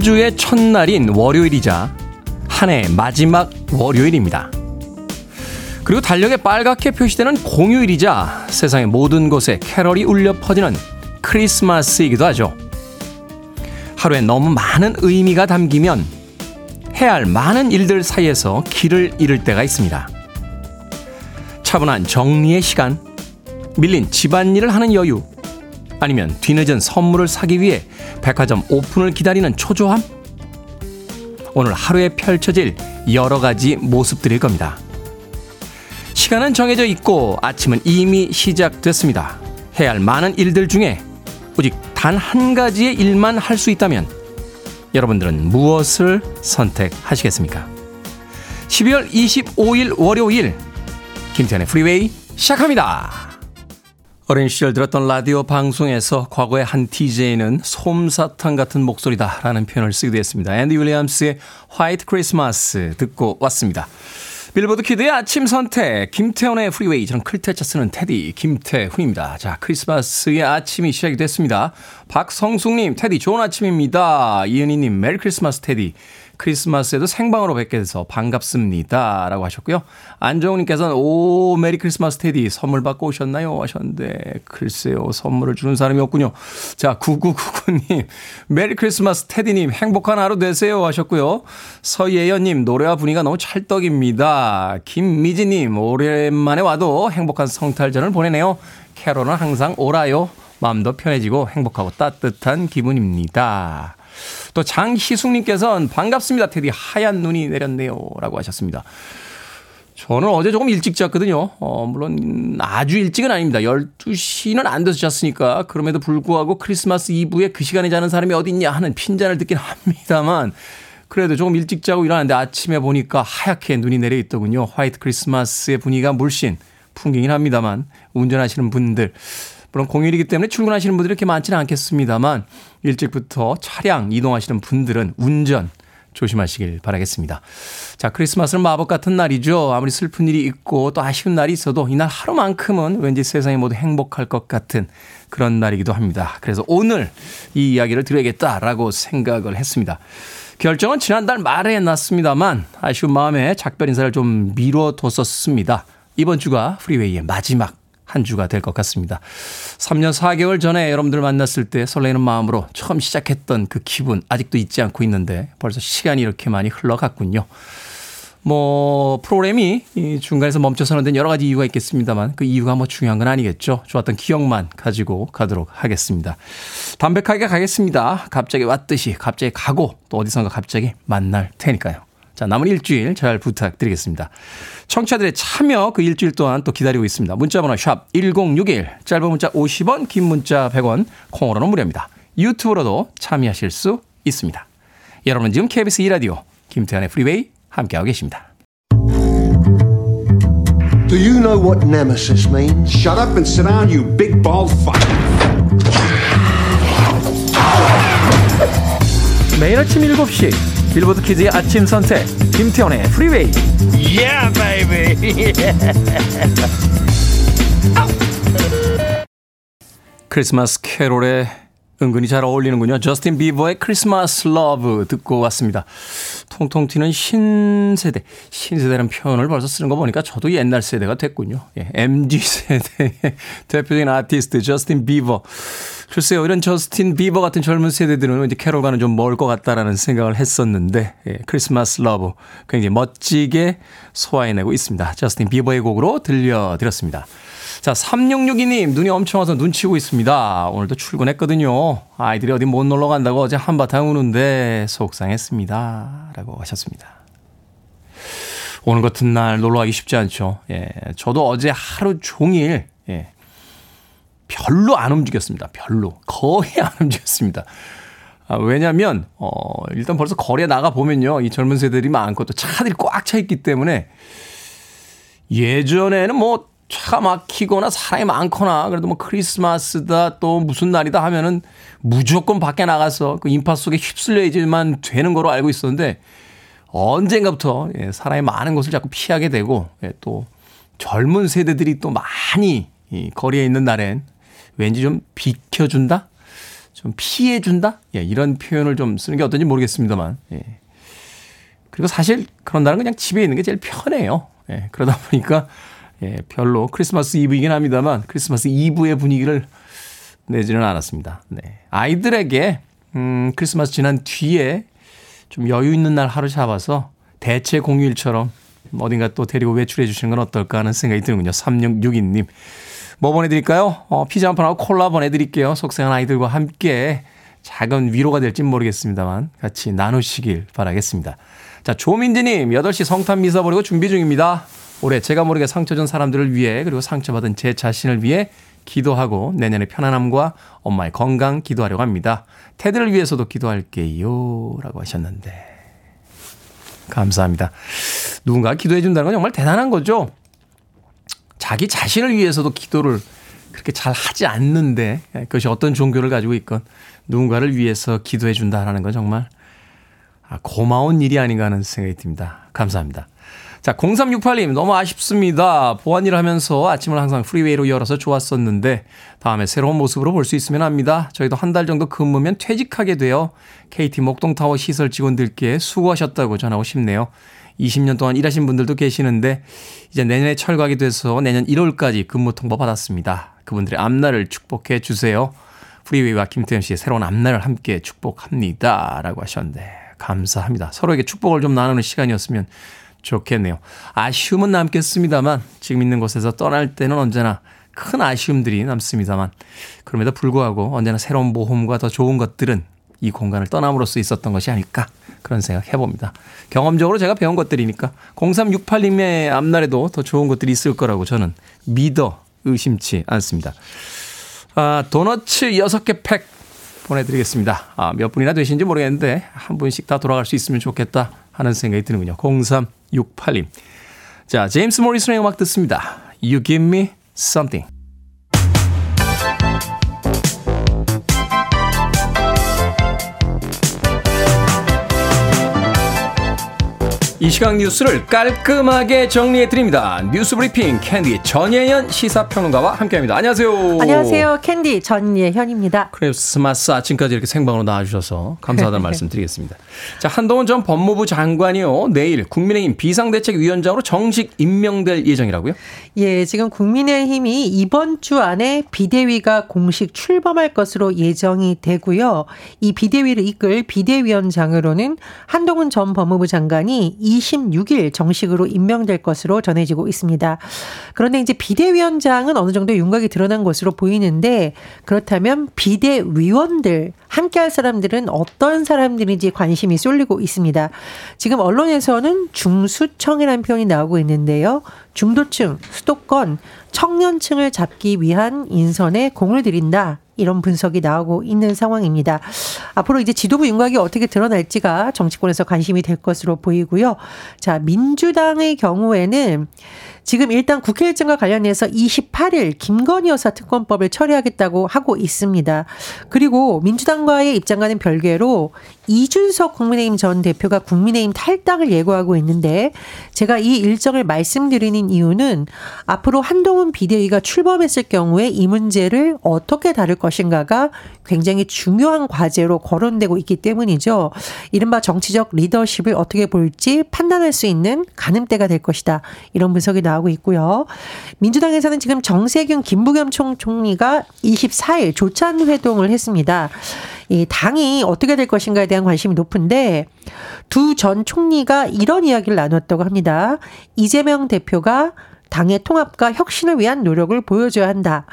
한 주의 첫날인 월요일이자 한 해의 마지막 월요일입니다. 그리고 달력에 빨갛게 표시되는 공휴일이자 세상의 모든 곳에 캐럴이 울려 퍼지는 크리스마스이기도 하죠. 하루에 너무 많은 의미가 담기면 해야 할 많은 일들 사이에서 길을 잃을 때가 있습니다. 차분한 정리의 시간, 밀린 집안일을 하는 여유, 아니면 뒤늦은 선물을 사기 위해 백화점 오픈을 기다리는 초조함? 오늘 하루에 펼쳐질 여러 가지 모습들일 겁니다. 시간은 정해져 있고 아침은 이미 시작됐습니다. 해야 할 많은 일들 중에 오직 단 한 가지의 일만 할 수 있다면 여러분들은 무엇을 선택하시겠습니까? 12월 25일 월요일 김태훈의 프리웨이 시작합니다. 어린 시절 들었던 라디오 방송에서 과거의 한 DJ는 솜사탕 같은 목소리다라는 표현을 쓰기도 했습니다. 앤디 윌리엄스의 White Christmas 듣고 왔습니다. 빌보드 kid의 아침 선택, 김태훈의 프리웨이, 저는 클테차 쓰는 테디, 김태훈입니다. 자, 크리스마스의 아침이 시작이 됐습니다. 박성숙님, 테디 좋은 아침입니다. 이은희님, Merry Christmas 테디. 크리스마스에도 생방으로 뵙게 돼서 반갑습니다. 라고 하셨고요. 안정우님께서는 오 Merry Christmas 테디 선물 받고 오셨나요? 하셨는데 글쎄요 선물을 주는 사람이 없군요. 자 9999님 Merry Christmas 테디님 행복한 하루 되세요 하셨고요. 서예연님 노래와 분위기가 너무 찰떡입니다. 김미지님 오랜만에 와도 행복한 성탄절을 보내네요. 캐롤은 항상 옳아요. 마음도 편해지고 행복하고 따뜻한 기분입니다. 또 장희숙님께서는 반갑습니다. 테디 하얀 눈이 내렸네요. 라고 하셨습니다. 저는 어제 조금 일찍 잤거든요. 어, 물론 아주 일찍은 아닙니다. 12시는 안 돼서 잤으니까 그럼에도 불구하고 크리스마스 이브에 그 시간에 자는 사람이 어디 있냐 하는 핀잔을 듣긴 합니다만 그래도 조금 일찍 자고 일어났는데 아침에 보니까 하얗게 눈이 내려 있더군요. 화이트 크리스마스의 분위기가 물씬 풍기긴 합니다만 운전하시는 분들 물론 공휴일이기 때문에 출근하시는 분들이 이렇게 많지는 않겠습니다만 일찍부터 차량 이동하시는 분들은 운전 조심하시길 바라겠습니다. 자, 크리스마스는 마법 같은 날이죠. 아무리 슬픈 일이 있고 또 아쉬운 날이 있어도 이날 하루만큼은 왠지 세상이 모두 행복할 것 같은 그런 날이기도 합니다. 그래서 오늘 이 이야기를 드려야겠다라고 생각을 했습니다. 결정은 지난달 말에 났습니다만 아쉬운 마음에 작별 인사를 좀 미뤄뒀었습니다. 이번 주가 프리웨이의 마지막 한 주가 될 것 같습니다. 3년 4개월 전에 여러분들 만났을 때 설레는 마음으로 처음 시작했던 그 기분 아직도 잊지 않고 있는데 벌써 시간이 이렇게 많이 흘러갔군요. 뭐 프로그램이 중간에서 멈춰서는 데는 여러 가지 이유가 있겠습니다만 그 이유가 뭐 중요한 건 아니겠죠. 좋았던 기억만 가지고 가도록 하겠습니다. 담백하게 가겠습니다. 갑자기 왔듯이 갑자기 가고 또 어디선가 갑자기 만날 테니까요. 자, 남은 일주일 잘 부탁드리겠습니다. 청취자들의 참여 그 일주일 동안 또 기다리고 있습니다. 문자번호 샵 1061, 짧은 문자 50원, 긴 문자 100원, 콩으로는 무료입니다. 유튜브로도 참여하실 수 있습니다. 여러분은 지금 KBS 2라디오 김태현의 프리웨이 함께하고 계십니다. Do you know what nemesis means? Shut up and sit down, you big bald fuck. 매일 아침 7시 빌보드 kid의 아침 선택 김태훈의 프리웨이 Yeah, baby. 크리스마스 캐롤에 은근히 잘 어울리는군요. 저스틴 비버의 Christmas Love 듣고 왔습니다. 통통 튀는 신세대. 신세대라는 표현을 벌써 쓰는 거 보니까 저도 옛날 세대가 됐군요. 예, MZ세대의 대표적인 아티스트 저스틴 비버. 글쎄요, 이런 저스틴 비버 같은 젊은 세대들은 이제 캐롤과는 좀 멀 것 같다라는 생각을 했었는데, 예, Christmas Love 굉장히 멋지게 소화해내고 있습니다. 저스틴 비버의 곡으로 들려드렸습니다. 자, 3662님, 눈이 엄청 와서 눈 치우고 있습니다. 오늘도 출근했거든요. 아이들이 어디 못 놀러 간다고 어제 한바탕 우는데 속상했습니다. 라고 하셨습니다. 오늘 같은 날 놀러 가기 쉽지 않죠. 예. 저도 어제 하루 종일, 예. 별로 안 움직였습니다. 별로. 거의 안 움직였습니다. 아, 왜냐면, 어, 일단 벌써 거리에 나가 보면요. 이 젊은 세대들이 많고 또 차들이 꽉 차 있기 때문에 예전에는 뭐 차가 막히거나 사람이 많거나 그래도 뭐 크리스마스다 또 무슨 날이다 하면은 무조건 밖에 나가서 그 인파 속에 휩쓸려야지만 되는 거로 알고 있었는데 언젠가부터 예, 사람이 많은 곳을 자꾸 피하게 되고 예, 또 젊은 세대들이 또 많이 이 거리에 있는 날엔 왠지 좀 비켜준다? 좀 피해준다? 예, 이런 표현을 좀 쓰는 게 어떤지 모르겠습니다만. 예. 그리고 사실 그런다는 그냥 집에 있는 게 제일 편해요. 예, 그러다 보니까 예, 별로 크리스마스 이브이긴 합니다만 크리스마스 이브의 분위기를 내지는 않았습니다. 네. 아이들에게 음, 크리스마스 지난 뒤에 좀 여유 있는 날 하루 잡아서 대체 공휴일처럼 어딘가 또 데리고 외출해 주시는 건 어떨까 하는 생각이 드는군요. 3662님. 뭐 보내드릴까요? 어, 피자 한 판하고 콜라 보내드릴게요. 속상한 아이들과 함께 작은 위로가 될진 모르겠습니다만 같이 나누시길 바라겠습니다. 자, 조민지님, 8시 성탄 미사 버리고 준비 중입니다. 올해 제가 모르게 상처 준 사람들을 위해 그리고 상처받은 제 자신을 위해 기도하고 내년의 편안함과 엄마의 건강 기도하려고 합니다. 테드를 위해서도 기도할게요. 라고 하셨는데. 감사합니다. 누군가 기도해 준다는 건 정말 대단한 거죠. 자기 자신을 위해서도 기도를 그렇게 잘 하지 않는데 그것이 어떤 종교를 가지고 있건 누군가를 위해서 기도해 준다라는 건 정말 아, 고마운 일이 아닌가 하는 생각이 듭니다. 감사합니다. 자, 0368님, 너무 아쉽습니다. 보안 일을 하면서 아침을 항상 프리웨이로 열어서 좋았었는데, 다음에 새로운 모습으로 볼 수 있으면 합니다. 저희도 한 달 정도 근무면 퇴직하게 되어 KT 목동타워 시설 직원들께 수고하셨다고 전하고 싶네요. 20년 동안 일하신 분들도 계시는데, 이제 내년에 철거하게 돼서 내년 1월까지 근무 통보 받았습니다. 그분들의 앞날을 축복해 주세요. 프리웨이와 김태현 씨의 새로운 앞날을 함께 축복합니다. 라고 하셨는데, 감사합니다. 서로에게 축복을 좀 나누는 시간이었으면 좋겠네요. 아쉬움은 남겠습니다만 지금 있는 곳에서 떠날 때는 언제나 큰 아쉬움들이 남습니다만 그럼에도 불구하고 언제나 새로운 모험과 더 좋은 것들은 이 공간을 떠남으로써 있었던 것이 아닐까 그런 생각 해봅니다. 경험적으로 제가 배운 것들이니까 0368님의 앞날에도 더 좋은 것들이 있을 거라고 저는 믿어 의심치 않습니다. 아, 도너츠 6개 팩 보내드리겠습니다. 아, 몇 분이나 되신지 모르겠는데 한 분씩 다 돌아갈 수 있으면 좋겠다 하는 생각이 드는군요. 0368님. 자, 제임스 모리슨의 음악 듣습니다. You give me something. 이 시각 뉴스를 깔끔하게 정리해 드립니다. 뉴스 브리핑 캔디 전예현 시사평론가와 함께합니다. 안녕하세요. 안녕하세요. 캔디 전예현입니다. 크리스마스 아침까지 이렇게 생방으로 나와주셔서 감사하다는 말씀 드리겠습니다. 자 한동훈 전 법무부 장관이요 내일 국민의힘 비상대책위원장으로 정식 임명될 예정이라고요? 예, 지금 국민의힘이 이번 주 안에 비대위가 공식 출범할 것으로 예정이 되고요. 이 비대위를 이끌 비대위원장으로는 한동훈 전 법무부 장관이 26일 정식으로 임명될 것으로 전해지고 있습니다. 그런데 이제 비대위원장은 어느 정도 윤곽이 드러난 것으로 보이는데 그렇다면 비대위원들 함께 할 사람들은 어떤 사람들인지 관심이 쏠리고 있습니다. 지금 언론에서는 중수청이라는 표현이 나오고 있는데요. 중도층, 수도권, 청년층을 잡기 위한 인선에 공을 들인다. 이런 분석이 나오고 있는 상황입니다. 앞으로 이제 지도부 윤곽이 어떻게 드러날지가 정치권에서 관심이 될 것으로 보이고요. 자, 민주당의 경우에는 지금 일단 국회 일정과 관련해서 28일 김건희 여사 특검법을 처리하겠다고 하고 있습니다. 그리고 민주당과의 입장과는 별개로 이준석 국민의힘 전 대표가 국민의힘 탈당을 예고하고 있는데 제가 이 일정을 말씀드리는 이유는 앞으로 한동훈 비대위가 출범했을 경우에 이 문제를 어떻게 다룰 것인가가 굉장히 중요한 과제로 거론되고 있기 때문이죠. 이른바 정치적 리더십을 어떻게 볼지 판단할 수 있는 가늠대가 될 것이다. 이런 분석이 나오고 있고요. 민주당에서는 지금 정세균 김부겸 총리가 24일 조찬 회동을 했습니다. 이 당이 어떻게 될 것인가에 대한 관심이 높은데 두 전 총리가 이런 이야기를 나눴다고 합니다. 이재명 대표가 당의 통합과 혁신을 위한 노력을 보여줘야 한다.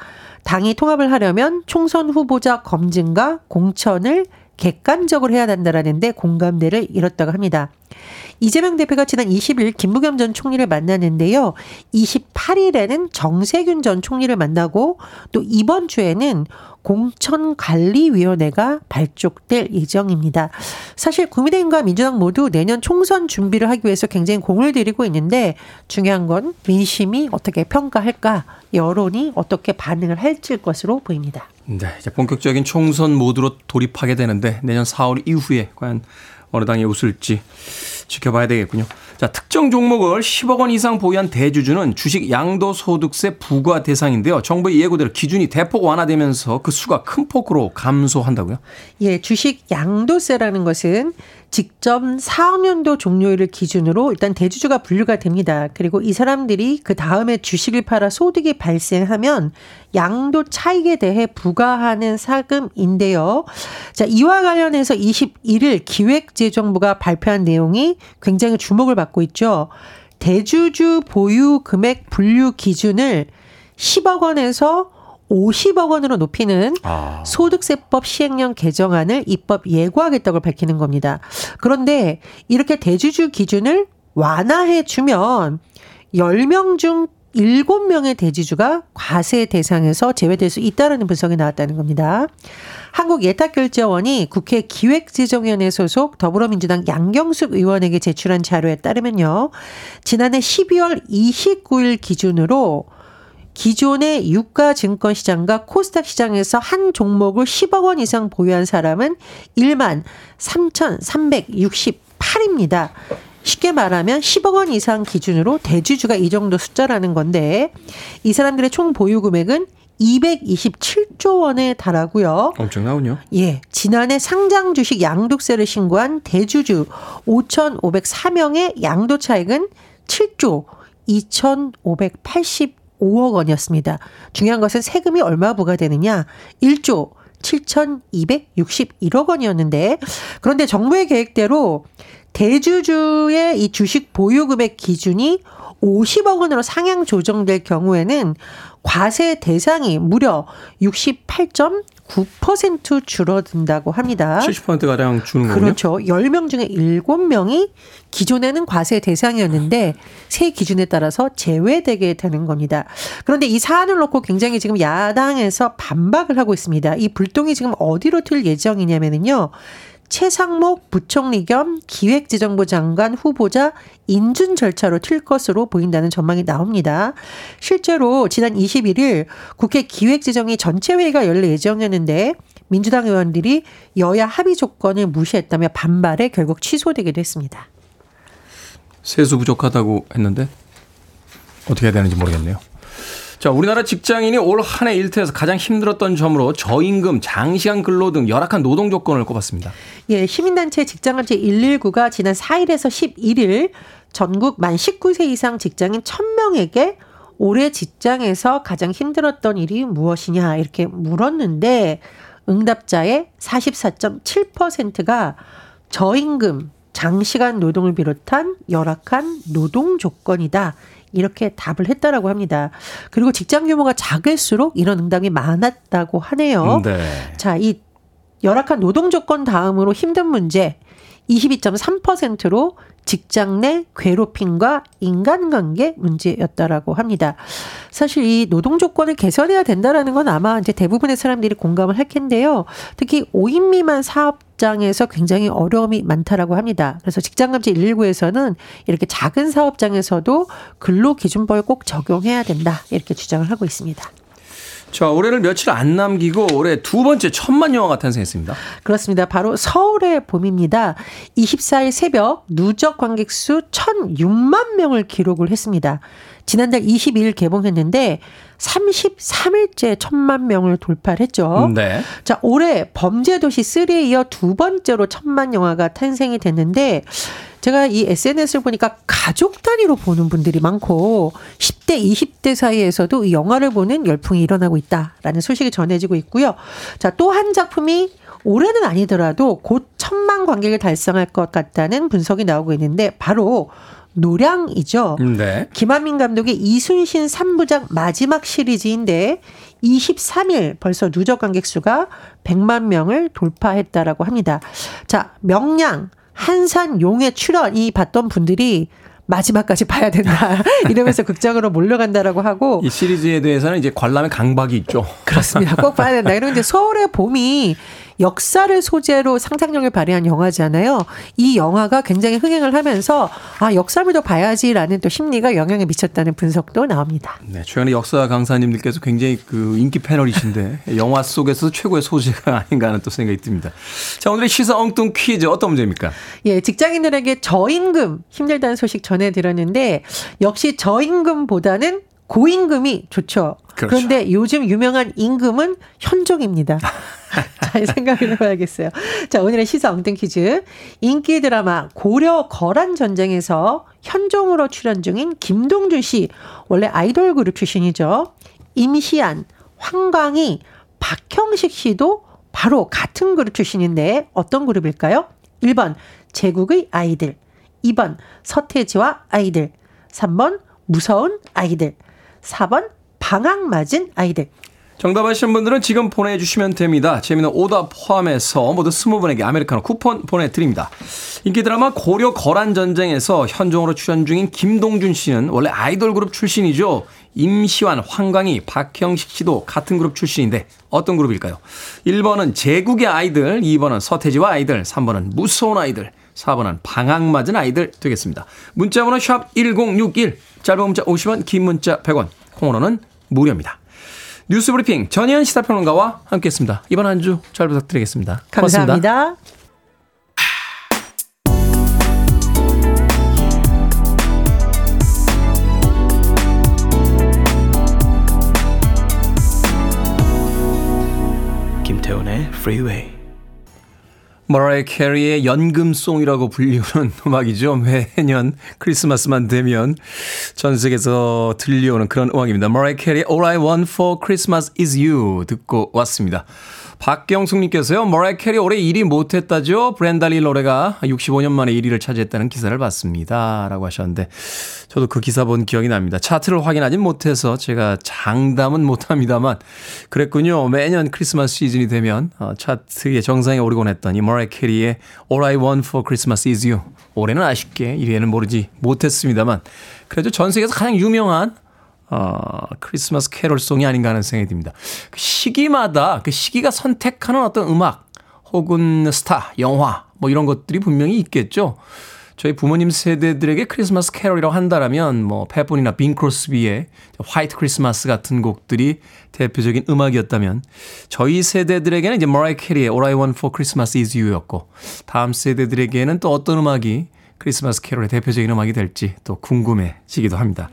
당이 통합을 하려면 총선 후보자 검증과 공천을 객관적으로 해야 한다라는데 공감대를 이뤘다고 합니다. 이재명 대표가 지난 20일 김부겸 전 총리를 만났는데요. 28일에는 정세균 전 총리를 만나고 또 이번 주에는 공천관리위원회가 발족될 예정입니다. 사실 국민의힘과 민주당 모두 내년 총선 준비를 하기 위해서 굉장히 공을 들이고 있는데 중요한 건 민심이 어떻게 평가할까, 여론이 어떻게 반응을 할지일 것으로 보입니다. 네, 이제 본격적인 총선 모드로 돌입하게 되는데 내년 4월 이후에 과연 어느 당이 웃을지 지켜봐야 되겠군요. 자, 특정 종목을 10억 원 이상 보유한 대주주는 주식 양도소득세 부과 대상인데요. 정부의 예고대로 기준이 대폭 완화되면서 그 수가 큰 폭으로 감소한다고요? 예, 주식 양도세라는 것은 직접 4년도 종료일을 기준으로 일단 대주주가 분류가 됩니다. 그리고 이 사람들이 그 다음에 주식을 팔아 소득이 발생하면 양도 차익에 대해 부과하는 사금인데요. 자, 이와 관련해서 21일 기획재정부가 발표한 내용이 굉장히 주목을 받고 있죠. 대주주 보유 금액 분류 기준을 10억 원에서 50억 원으로 높이는 아. 소득세법 시행령 개정안을 입법 예고하겠다고 밝히는 겁니다. 그런데 이렇게 대주주 기준을 완화해 주면 10명 중 7명의 대주주가 과세 대상에서 제외될 수 있다라는 분석이 나왔다는 겁니다. 한국예탁결제원이 국회 기획재정위원회 소속 더불어민주당 양경숙 의원에게 제출한 자료에 따르면요. 지난해 12월 29일 기준으로 기존의 유가 증권 시장과 코스닥 시장에서 한 종목을 10억 원 이상 보유한 사람은 1만 3,368입니다. 쉽게 말하면 10억 원 이상 기준으로 대주주가 이 정도 숫자라는 건데 이 사람들의 총 보유 금액은 227조 원에 달하고요. 엄청나군요. 예. 지난해 상장 주식 양도세를 신고한 대주주 5,504명의 양도 차익은 7조 2,580 5억 원이었습니다. 중요한 것은 세금이 얼마 부과되느냐? 1조 7,261억 원이었는데 그런데 정부의 계획대로 대주주의 이 주식 보유 금액 기준이 50억 원으로 상향 조정될 경우에는 과세 대상이 무려 68.9% 줄어든다고 합니다. 70%가량 주는 거군요. 그렇죠. 10명 중에 7명이 기존에는 과세 대상이었는데 새 기준에 따라서 제외되게 되는 겁니다. 그런데 이 사안을 놓고 굉장히 지금 야당에서 반박을 하고 있습니다. 이 불똥이 지금 어디로 튈 예정이냐면요. 최상목 부총리 겸 기획재정부 장관 후보자 인준 절차로 튈 것으로 보인다는 전망이 나옵니다. 실제로 지난 21일 국회 기획재정위 전체회의가 열릴 예정이었는데 민주당 의원들이 여야 합의 조건을 무시했다며 반발에 결국 취소되기도 했습니다. 세수 부족하다고 했는데 어떻게 해야 되는지 모르겠네요. 자, 우리나라 직장인이 올 한 해 일터에서 가장 힘들었던 점으로 저임금, 장시간 근로 등 열악한 노동 조건을 꼽았습니다. 예, 시민단체 직장업체 119가 지난 4일에서 11일 전국 만 19세 이상 직장인 1000명에게 올해 직장에서 가장 힘들었던 일이 무엇이냐 이렇게 물었는데 응답자의 44.7%가 저임금, 장시간 노동을 비롯한 열악한 노동 조건이다. 이렇게 답을 했다라고 합니다. 그리고 직장 규모가 작을수록 이런 응답이 많았다고 하네요. 네. 자, 이 열악한 노동 조건 다음으로 힘든 문제 22.3%로 직장 내 괴롭힘과 인간관계 문제였다라고 합니다. 사실 이 노동 조건을 개선해야 된다라는 건 아마 이제 대부분의 사람들이 공감을 할 텐데요. 특히 5인 미만 사업 장에서 굉장히 어려움이 많다라고 합니다. 그래서 직장감지 119에서는 이렇게 작은 사업장에서도 근로 기준법을 꼭 적용해야 된다. 이렇게 주장을 하고 있습니다. 자, 올해를 며칠 안 남기고 올해 두 번째 천만 영화가 탄생했습니다. 그렇습니다. 바로 서울의 봄입니다. 24일 새벽 누적 관객 수 1,006만 명을 기록을 했습니다. 지난달 22일 개봉했는데 33일째 천만 명을 돌파를 했죠. 네. 자, 올해 범죄도시 3에 이어 두 번째로 천만 영화가 탄생이 됐는데 제가 이 SNS를 보니까 가족 단위로 보는 분들이 많고 10대, 20대 사이에서도 이 영화를 보는 열풍이 일어나고 있다라는 소식이 전해지고 있고요. 자, 또 한 작품이 올해는 아니더라도 곧 천만 관객을 달성할 것 같다는 분석이 나오고 있는데 바로 노량이죠. 네. 김한민 감독의 이순신 3부작 마지막 시리즈인데 23일 벌써 누적 관객 수가 100만 명을 돌파했다라고 합니다. 자, 명량 한산 용의 출연 이 봤던 분들이 마지막까지 봐야 된다. 이러면서 극장으로 몰려간다라고 하고. 이 시리즈에 대해서는 이제 관람의 강박이 있죠. 그렇습니다. 꼭 봐야 된다. 이런 이제 서울의 봄이 역사를 소재로 상상력을 발휘한 영화잖아요. 이 영화가 굉장히 흥행을 하면서 아 역사를 봐야지라는 또 심리가 영향을 미쳤다는 분석도 나옵니다. 네, 최근에 역사 강사님들께서 굉장히 그 인기 패널이신데 영화 속에서 최고의 소재가 아닌가 하는 또 생각이 듭니다. 자, 오늘의 시사 엉뚱 퀴즈 어떤 문제입니까? 예, 직장인들에게 저임금 힘들다는 소식 전해 들었는데 역시 저임금보다는 고임금이 좋죠. 그렇죠. 그런데 요즘 유명한 임금은 현종입니다. 잘 생각을 해봐야겠어요. 자, 오늘의 시사 엉뚱 퀴즈. 인기 드라마 고려 거란 전쟁에서 현종으로 출연 중인 김동준 씨. 원래 아이돌 그룹 출신이죠. 임시안, 황광희, 박형식 씨도 바로 같은 그룹 출신인데 어떤 그룹일까요? 1번 제국의 아이들, 2번 서태지와 아이들, 3번 무서운 아이들, 4번 방학 맞은 아이들. 정답 아시는 분들은 지금 보내주시면 됩니다. 재미는 오답 포함해서 모두 20분에게 아메리카노 쿠폰 보내드립니다. 인기 드라마 고려 거란 전쟁에서 현종으로 출연 중인 김동준 씨는 원래 아이돌 그룹 출신이죠. 임시완, 황광희, 박형식 씨도 같은 그룹 출신인데 어떤 그룹일까요? 1번은 제국의 아이들, 2번은 서태지와 아이들, 3번은 무서운 아이들, 4번은 방학 맞은 아이들 되겠습니다. 문자번호 샵 1061, 짧은 문자 50원, 긴 문자 100원, 콩으로는 무료입니다. 뉴스 브리핑 전희연 시사평론가와 함께했습니다. 이번 한 주 잘 부탁드리겠습니다. 감사합니다. 고맙습니다. 김태훈의 Freeway. 머라이 캐리의 연금송이라고 불리우는 음악이죠. 매년 크리스마스만 되면 전 세계에서 들려오는 그런 음악입니다. 머라이 캐리의 All I Want for Christmas is You 듣고 왔습니다. 박경숙님께서요, 머라이 캐리 올해 1위 못했다죠? 브렌다 리 노래가 65년 만에 1위를 차지했다는 기사를 봤습니다. 라고 하셨는데, 저도 그 기사 본 기억이 납니다. 차트를 확인하진 못해서 제가 장담은 못합니다만, 그랬군요. 매년 크리스마스 시즌이 되면 어, 차트의 정상에 오르곤 했던 이 머라이 캐리의 All I Want for Christmas is You. 올해는 아쉽게 1위에는 오르지 못했습니다만, 그래도 전 세계에서 가장 유명한 어, 크리스마스 캐롤송이 아닌가 하는 생각이 듭니다. 그 시기마다 그 시기가 선택하는 어떤 음악 혹은 스타, 영화 뭐 이런 것들이 분명히 있겠죠. 저희 부모님 세대들에게 크리스마스 캐롤이라고 한다라면 뭐 팻 분이나 빙 크로스비의 화이트 크리스마스 같은 곡들이 대표적인 음악이었다면 저희 세대들에게는 이제 머라이 캐리의 All I Want for Christmas is You였고 다음 세대들에게는 또 어떤 음악이 크리스마스 캐롤의 대표적인 음악이 될지 또 궁금해지기도 합니다.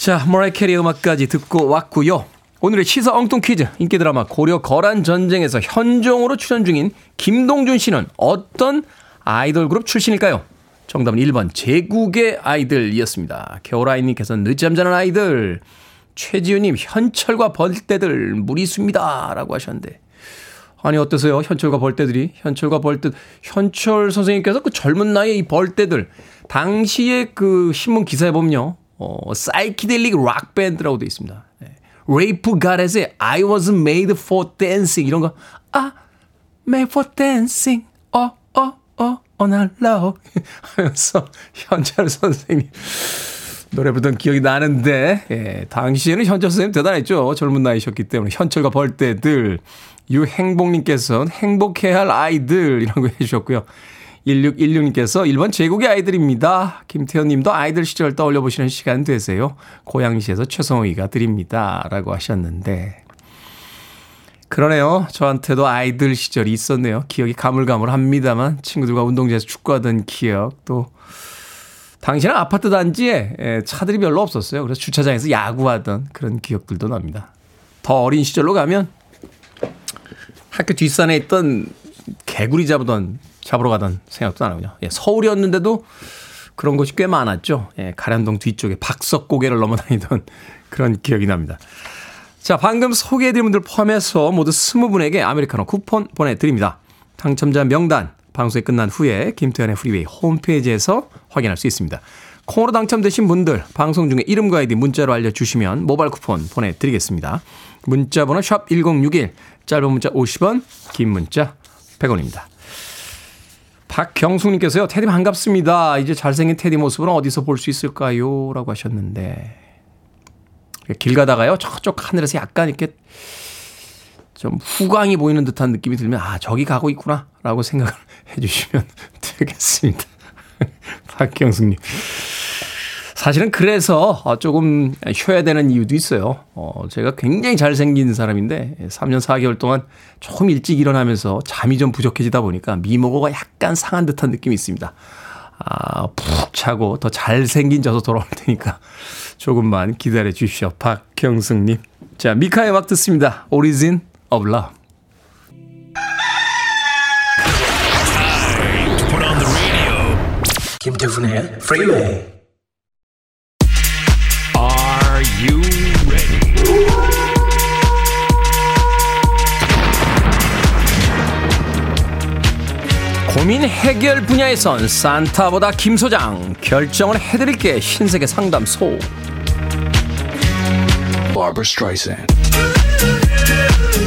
자, 머라이 캐리 음악까지 듣고 왔고요. 오늘의 시사 엉뚱 퀴즈 인기 드라마 고려 거란 전쟁에서 현종으로 출연 중인 김동준 씨는 어떤 아이돌 그룹 출신일까요? 정답은 1번 제국의 아이들이었습니다. 겨울아이님께서 늦잠 자는 아이들 최지우님 현철과 벌떼들 무리수입니다 라고 하셨는데 아니 어떠세요? 현철과 벌떼들이 현철과 벌떼 현철 선생님께서 그 젊은 나이에 이 벌떼들 당시에 그 신문 기사에 보면요 어, 사이키델릭 락 밴드라고 되어 있습니다. 네. 레이프 가렛의 I was made for dancing 이런 거 아, made for dancing 어, 어, 어, on a 하면서 현철 선생님 노래 부르던 기억이 나는데 예, 당시에는 현철 선생님 대단했죠. 젊은 나이셨기 때문에 현철과 벌떼들 유행복님께서는 행복해야 할 아이들이라고 해주셨고요. 1616님께서 1번 제국의 아이들입니다. 김태현 님도 아이들 시절 떠올려 보시는 시간 되세요. 고양시에서 최성호이가 드립니다. 라고 하셨는데. 그러네요. 저한테도 아이들 시절이 있었네요. 기억이 가물가물합니다만 친구들과 운동장에서 축구하던 기억 또 당시는 아파트 단지에 차들이 별로 없었어요. 그래서 주차장에서 야구하던 그런 기억들도 납니다. 더 어린 시절로 가면 학교 뒷산에 있던 개구리 잡으던 잡으러 가던 생각도 나는군요. 예, 서울이었는데도 그런 곳이 꽤 많았죠. 예, 가련동 뒤쪽에 박석 고개를 넘어다니던 그런 기억이 납니다. 자, 방금 소개해드린 분들 포함해서 모두 20분에게 아메리카노 쿠폰 보내드립니다. 당첨자 명단 방송이 끝난 후에 김태훈의 프리웨이 홈페이지에서 확인할 수 있습니다. 콩으로 당첨되신 분들 방송 중에 이름과 아이디 문자로 알려주시면 모바일 쿠폰 보내드리겠습니다. 문자 번호 샵 1061 짧은 문자 50원 긴 문자 100원입니다. 박경숙님께서요, 테디 반갑습니다. 이제 잘생긴 테디 모습은 어디서 볼 수 있을까요? 라고 하셨는데, 길 가다가요, 저쪽 하늘에서 약간 이렇게 좀 후광이 보이는 듯한 느낌이 들면 아 저기 가고 있구나 라고 생각을 해 주시면 되겠습니다. 박경숙님. 사실은 그래서 어, 조금 쉬어야 되는 이유도 있어요. 어, 제가 굉장히 잘생긴 사람인데 3년 4개월 동안 조금 일찍 일어나면서 잠이 좀 부족해지다 보니까 미모가 약간 상한 듯한 느낌이 있습니다. 아, 푹 자고 더 잘생긴 저서 돌아올 테니까 조금만 기다려 주십시오. 박경승님. 자, 미카의 음악 듣습니다. Origin of Love. 김태훈의 Freeway. Are 고민 해결 분야에선 산타보다 김 소장 결정을 해드릴게 신세계 상담소.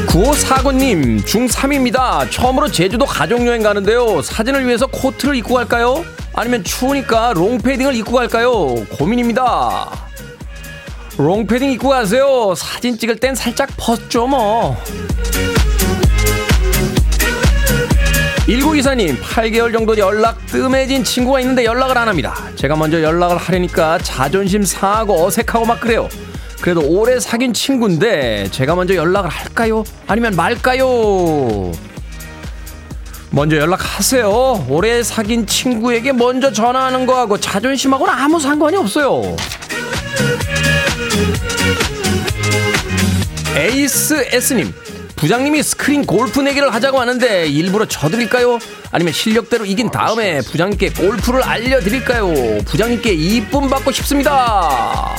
9549님 중3입니다 처음으로 제주도 가족여행 가는데요 사진을 위해서 코트를 입고 갈까요? 아니면 추우니까 롱패딩을 입고 갈까요? 고민입니다 롱패딩 입고 가세요 사진 찍을 땐 살짝 벗죠 뭐 1924님 8개월 정도 연락 뜸해진 친구가 있는데 연락을 안 합니다 제가 먼저 연락을 하려니까 자존심 상하고 어색하고 막 그래요 그래도 오래 사귄 친구인데 제가 먼저 연락을 할까요? 아니면 말까요? 먼저 연락하세요. 오래 사귄 친구에게 먼저 전화하는 거하고 자존심하고는 아무 상관이 없어요. 에이스 S님, 부장님이 스크린 골프 내기를 하자고 하는데 일부러 져드릴까요? 아니면 실력대로 이긴 다음에 부장님께 골프를 알려드릴까요? 부장님께 이쁨 받고 싶습니다.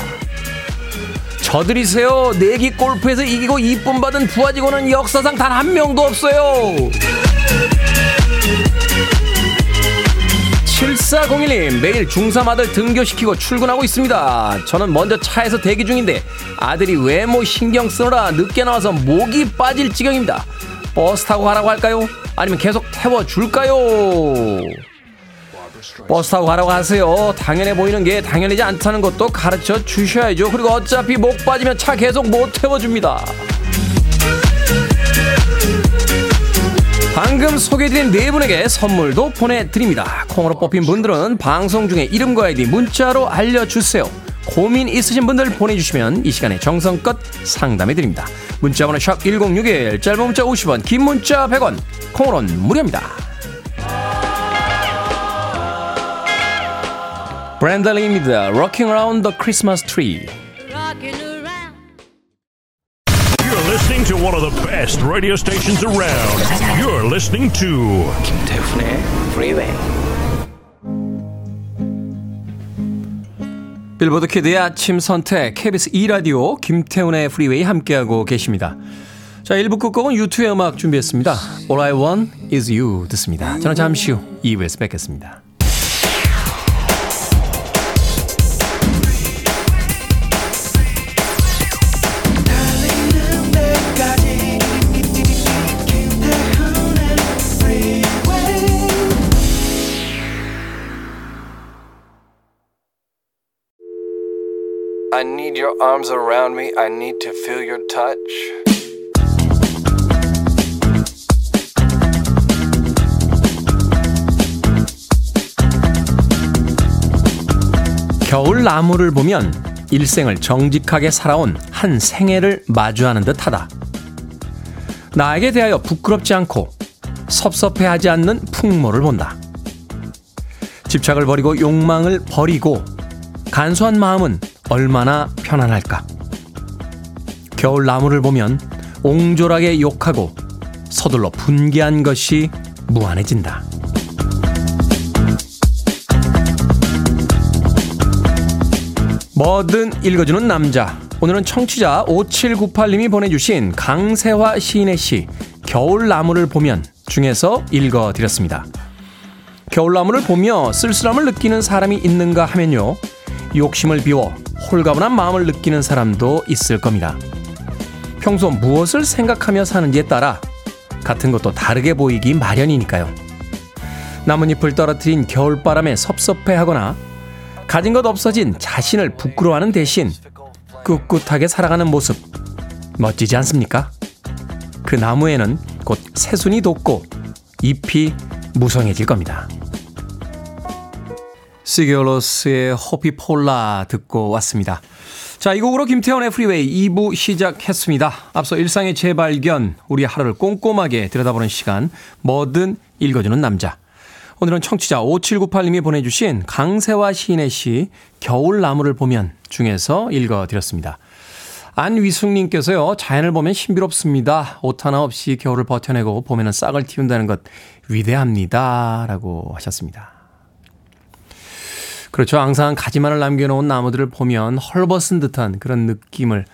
저들이세요. 내기 골프에서 이기고 이쁨 받은 부하 직원은 역사상 단 한 명도 없어요. 7401님 매일 중3 아들 등교시키고 출근하고 있습니다. 저는 먼저 차에서 대기 중인데 아들이 외모 신경 쓰느라 늦게 나와서 목이 빠질 지경입니다. 버스 타고 가라고 할까요? 아니면 계속 태워줄까요? 버스 타고 가라고 하세요. 당연해 보이는 게 당연하지 않다는 것도 가르쳐 주셔야죠. 그리고 어차피 목 빠지면 차 계속 못 태워줍니다 방금 소개해드린 네 분에게 선물도 보내드립니다. 콩으로 뽑힌 분들은 방송 중에 이름과 아이디 문자로 알려주세요. 고민 있으신 분들 보내주시면 이 시간에 정성껏 상담해드립니다. 문자번호 샵 1061, 짧은 문자 50원, 긴 문자 100원, 콩으로는 무료입니다. 브랜달링입니다. Rocking Around the Christmas Tree. Best radio stations around. You're listening to 김태훈의 Freeway. 빌보드 키드의 아침 선택 KBS 2 라디오 김태훈의 프리웨이 함께하고 계십니다. 자 1부 끝곡은 U2의 음악 준비했습니다. All I Want Is You 듣습니다. 저는 잠시 후 2부에서 뵙겠습니다. Need your arms around me. I need to feel your touch. 겨울 나무를 보면 일생을 정직하게 살아온 한 생애를 마주하는 듯 하다. 나에게 대하여 부끄럽지 않고 섭섭해하지 않는 풍모를 본다. 집착을 버리고 욕망을 버리고 간소한 마음은 얼마나 편안할까. 겨울 나무를 보면 옹졸하게 욕하고 서둘러 분개한 것이 무한해진다. 뭐든 읽어주는 남자. 오늘은 청취자 5798님이 보내주신 강세화 시인의 시 겨울 나무를 보면 중에서 읽어드렸습니다. 겨울 나무를 보며 쓸쓸함을 느끼는 사람이 있는가 하면요. 욕심을 비워 홀가분한 마음을 느끼는 사람도 있을 겁니다. 평소 무엇을 생각하며 사는지에 따라 같은 것도 다르게 보이기 마련이니까요. 나뭇잎을 떨어뜨린 겨울바람에 섭섭해하거나 가진 것 없어진 자신을 부끄러워하는 대신 꿋꿋하게 살아가는 모습 멋지지 않습니까? 그 나무에는 곧 새순이 돋고 잎이 무성해질 겁니다. 시규어 로스의 Hoppípolla 듣고 왔습니다. 자, 이 곡으로 김태훈의 프리웨이 2부 시작했습니다. 앞서 일상의 재발견, 우리 하루를 꼼꼼하게 들여다보는 시간, 뭐든 읽어주는 남자. 오늘은 청취자 5798님이 보내주신 강세화 시인의 시 겨울나무를 보면 중에서 읽어드렸습니다. 안위숙님께서요, 자연을 보면 신비롭습니다. 옷 하나 없이 겨울을 버텨내고 봄에는 싹을 틔운다는 것 위대합니다. 라고 하셨습니다. 그렇죠. 항상 가지만을 남겨놓은 나무들을 보면 헐벗은 듯한 그런 느낌을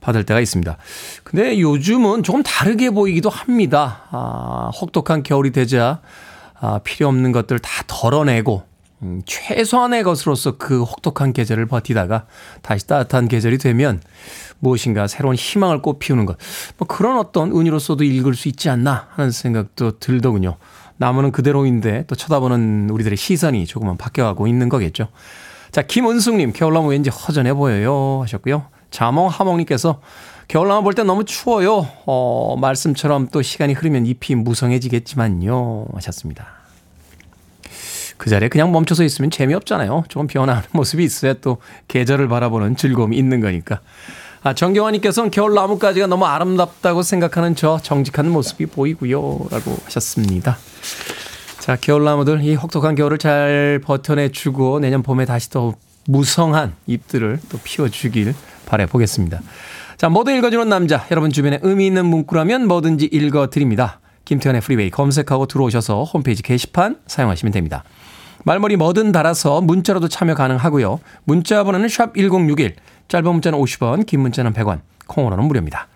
받을 때가 있습니다. 근데 요즘은 조금 다르게 보이기도 합니다. 아, 혹독한 겨울이 되자 아, 필요 없는 것들 다 덜어내고 음, 최소한의 것으로서 그 혹독한 계절을 버티다가 다시 따뜻한 계절이 되면 무엇인가 새로운 희망을 꽃피우는 것. 뭐 그런 어떤 의미로서도 읽을 수 있지 않나 하는 생각도 들더군요. 나무는 그대로인데 또 쳐다보는 우리들의 시선이 조금은 바뀌어가고 있는 거겠죠. 자, 김은숙님, 겨울나무 왠지 허전해 보여요. 하셨고요. 자몽하몽님께서 겨울나무 볼 때 너무 추워요. 어, 말씀처럼 또 시간이 흐르면 잎이 무성해지겠지만요. 하셨습니다. 그 자리에 그냥 멈춰서 있으면 재미없잖아요. 조금 변화하는 모습이 있어야 또 계절을 바라보는 즐거움이 있는 거니까. 아, 정경환님께서는 겨울나무까지가 너무 아름답다고 생각하는 저 정직한 모습이 보이고요. 라고 하셨습니다. 자, 겨울 나무들 이 혹독한 겨울을 잘 버텨내주고 내년 봄에 다시 더 무성한 잎들을 또 피워주길 바라보겠습니다. 자, 뭐든 읽어주는 남자. 여러분 주변에 의미 있는 문구라면 뭐든지 읽어드립니다. 김태훈의 프리웨이 검색하고 들어오셔서 홈페이지 게시판 사용하시면 됩니다. 말머리 뭐든 달아서 문자로도 참여 가능하고요. 문자 번호는 샵 1061, 짧은 문자는 50원, 긴 문자는 100원, 콩으로는 무료입니다.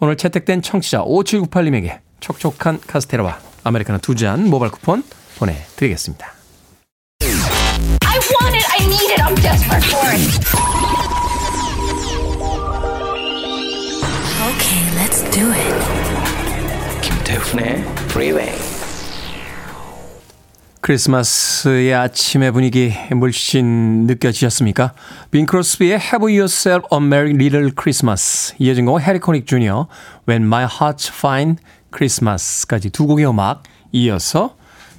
오늘 채택된 청취자 5798님에게 촉촉한 카스테라와 아메리카노 두 잔 모바일 쿠폰 보내드리겠습니다. I want it. I need it. I'm desperate for it. Okay, let's do it. 김태훈의 Freeway. 크리스마스의 아침의 분위기 물씬 느껴지셨습니까? 빈 크로스비의 Have Yourself a Merry Little Christmas 이어진 곡 해리코닉 주니어 When My Heart's Fine Christmas까지 두 곡의 음악 이어서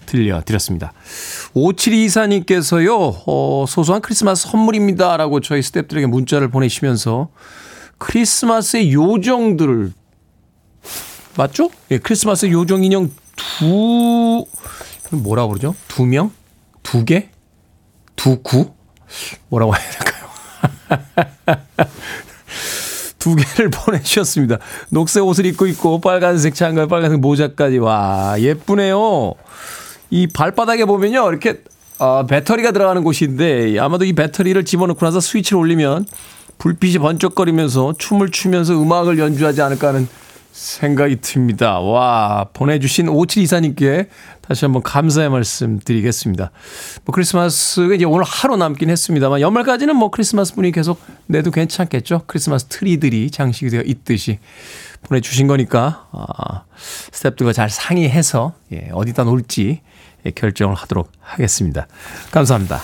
들려드렸습니다. 5724님께서요, 어, 소소한 크리스마스 선물입니다. 라고 저희 스탭들에게 문자를 보내시면서 크리스마스의 요정들을, 맞죠? 예, 크리스마스 요정 인형 두, 뭐라 그러죠? 두 명? 두 개? 두 구? 뭐라고 해야 될까요? 두 개를 보내주셨습니다. 녹색 옷을 입고 있고 빨간색 장갑, 빨간색 모자까지 와 예쁘네요. 이 발바닥에 보면요 이렇게 어, 배터리가 들어가는 곳인데 아마도 이 배터리를 집어넣고 나서 스위치를 올리면 불빛이 번쩍거리면서 춤을 추면서 음악을 연주하지 않을까 하는 생각이 듭니다. 와, 보내주신 5724님께 다시 한번 감사의 말씀 드리겠습니다. 뭐 크리스마스가 이제 오늘 하루 남긴 했습니다만 연말까지는 뭐 크리스마스 분이 계속 내도 괜찮겠죠? 크리스마스 트리들이 장식이 되어 있듯이 보내주신 거니까, 아, 스탭들과 잘 상의해서, 예, 어디다 놓을지 예, 결정을 하도록 하겠습니다. 감사합니다.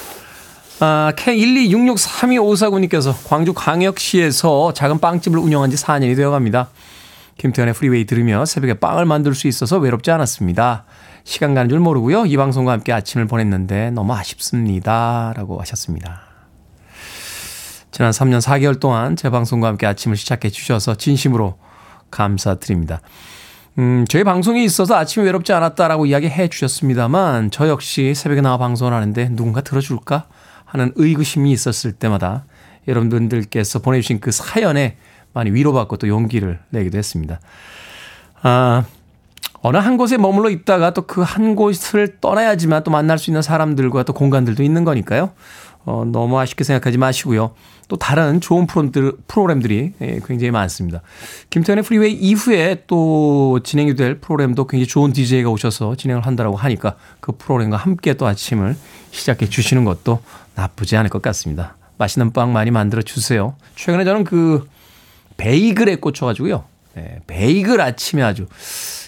아, K126632549님께서 광주 광역시에서 작은 빵집을 운영한 지 4년이 되어 갑니다. 김태현의 프리웨이 들으며 새벽에 빵을 만들 수 있어서 외롭지 않았습니다. 시간 가는 줄 모르고요. 이 방송과 함께 아침을 보냈는데 너무 아쉽습니다. 라고 하셨습니다. 지난 3년 4개월 동안 제 방송과 함께 아침을 시작해 주셔서 진심으로 감사드립니다. 음, 저희 방송이 있어서 아침이 외롭지 않았다라고 이야기해 주셨습니다만 저 역시 새벽에 나와 방송을 하는데 누군가 들어줄까 하는 의구심이 있었을 때마다 여러분들께서 보내주신 그 사연에 많이 위로받고 또 용기를 내기도 했습니다. 아, 어느 한 곳에 머물러 있다가 또 그 한 곳을 떠나야지만 또 만날 수 있는 사람들과 또 공간들도 있는 거니까요. 어, 너무 아쉽게 생각하지 마시고요. 또 다른 좋은 프로들, 프로그램들이 예, 굉장히 많습니다. 김태현의 프리웨이 이후에 또 진행이 될 프로그램도 굉장히 좋은 DJ가 오셔서 진행을 한다고 하니까 그 프로그램과 함께 또 아침을 시작해 주시는 것도 나쁘지 않을 것 같습니다. 맛있는 빵 많이 만들어 주세요. 최근에 저는 그 베이글에 꽂혀가지고요. 네, 베이글 아침에 아주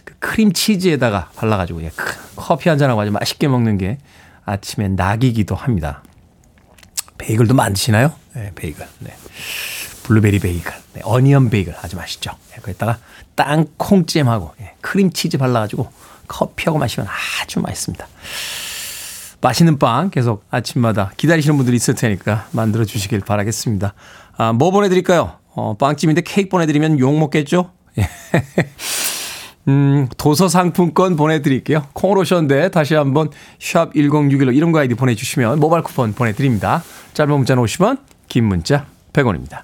그 크림 치즈에다가 발라가지고 그냥 커피 한 잔하고 아주 맛있게 먹는 게 아침에 낙이기도 합니다. 베이글도 만드시나요? 네, 베이글. 네. 블루베리 베이글. 네, onion 베이글 아주 맛있죠. 네, 거기다가 땅콩잼하고 예, 크림치즈 발라가지고 커피하고 마시면 아주 맛있습니다. 맛있는 빵 계속 아침마다 기다리시는 분들이 있을 테니까 만들어 주시길 바라겠습니다. 아, 뭐 보내드릴까요? 어, 빵집인데 케이크 보내드리면 욕 먹겠죠? 예. 음, 도서 상품권 보내드릴게요. 콩으로 오셨는데 다시 한번 샵 1061로 이름과 아이디 보내주시면 모바일 쿠폰 보내드립니다. 짧은 문자는 50원, 긴 문자 100원입니다.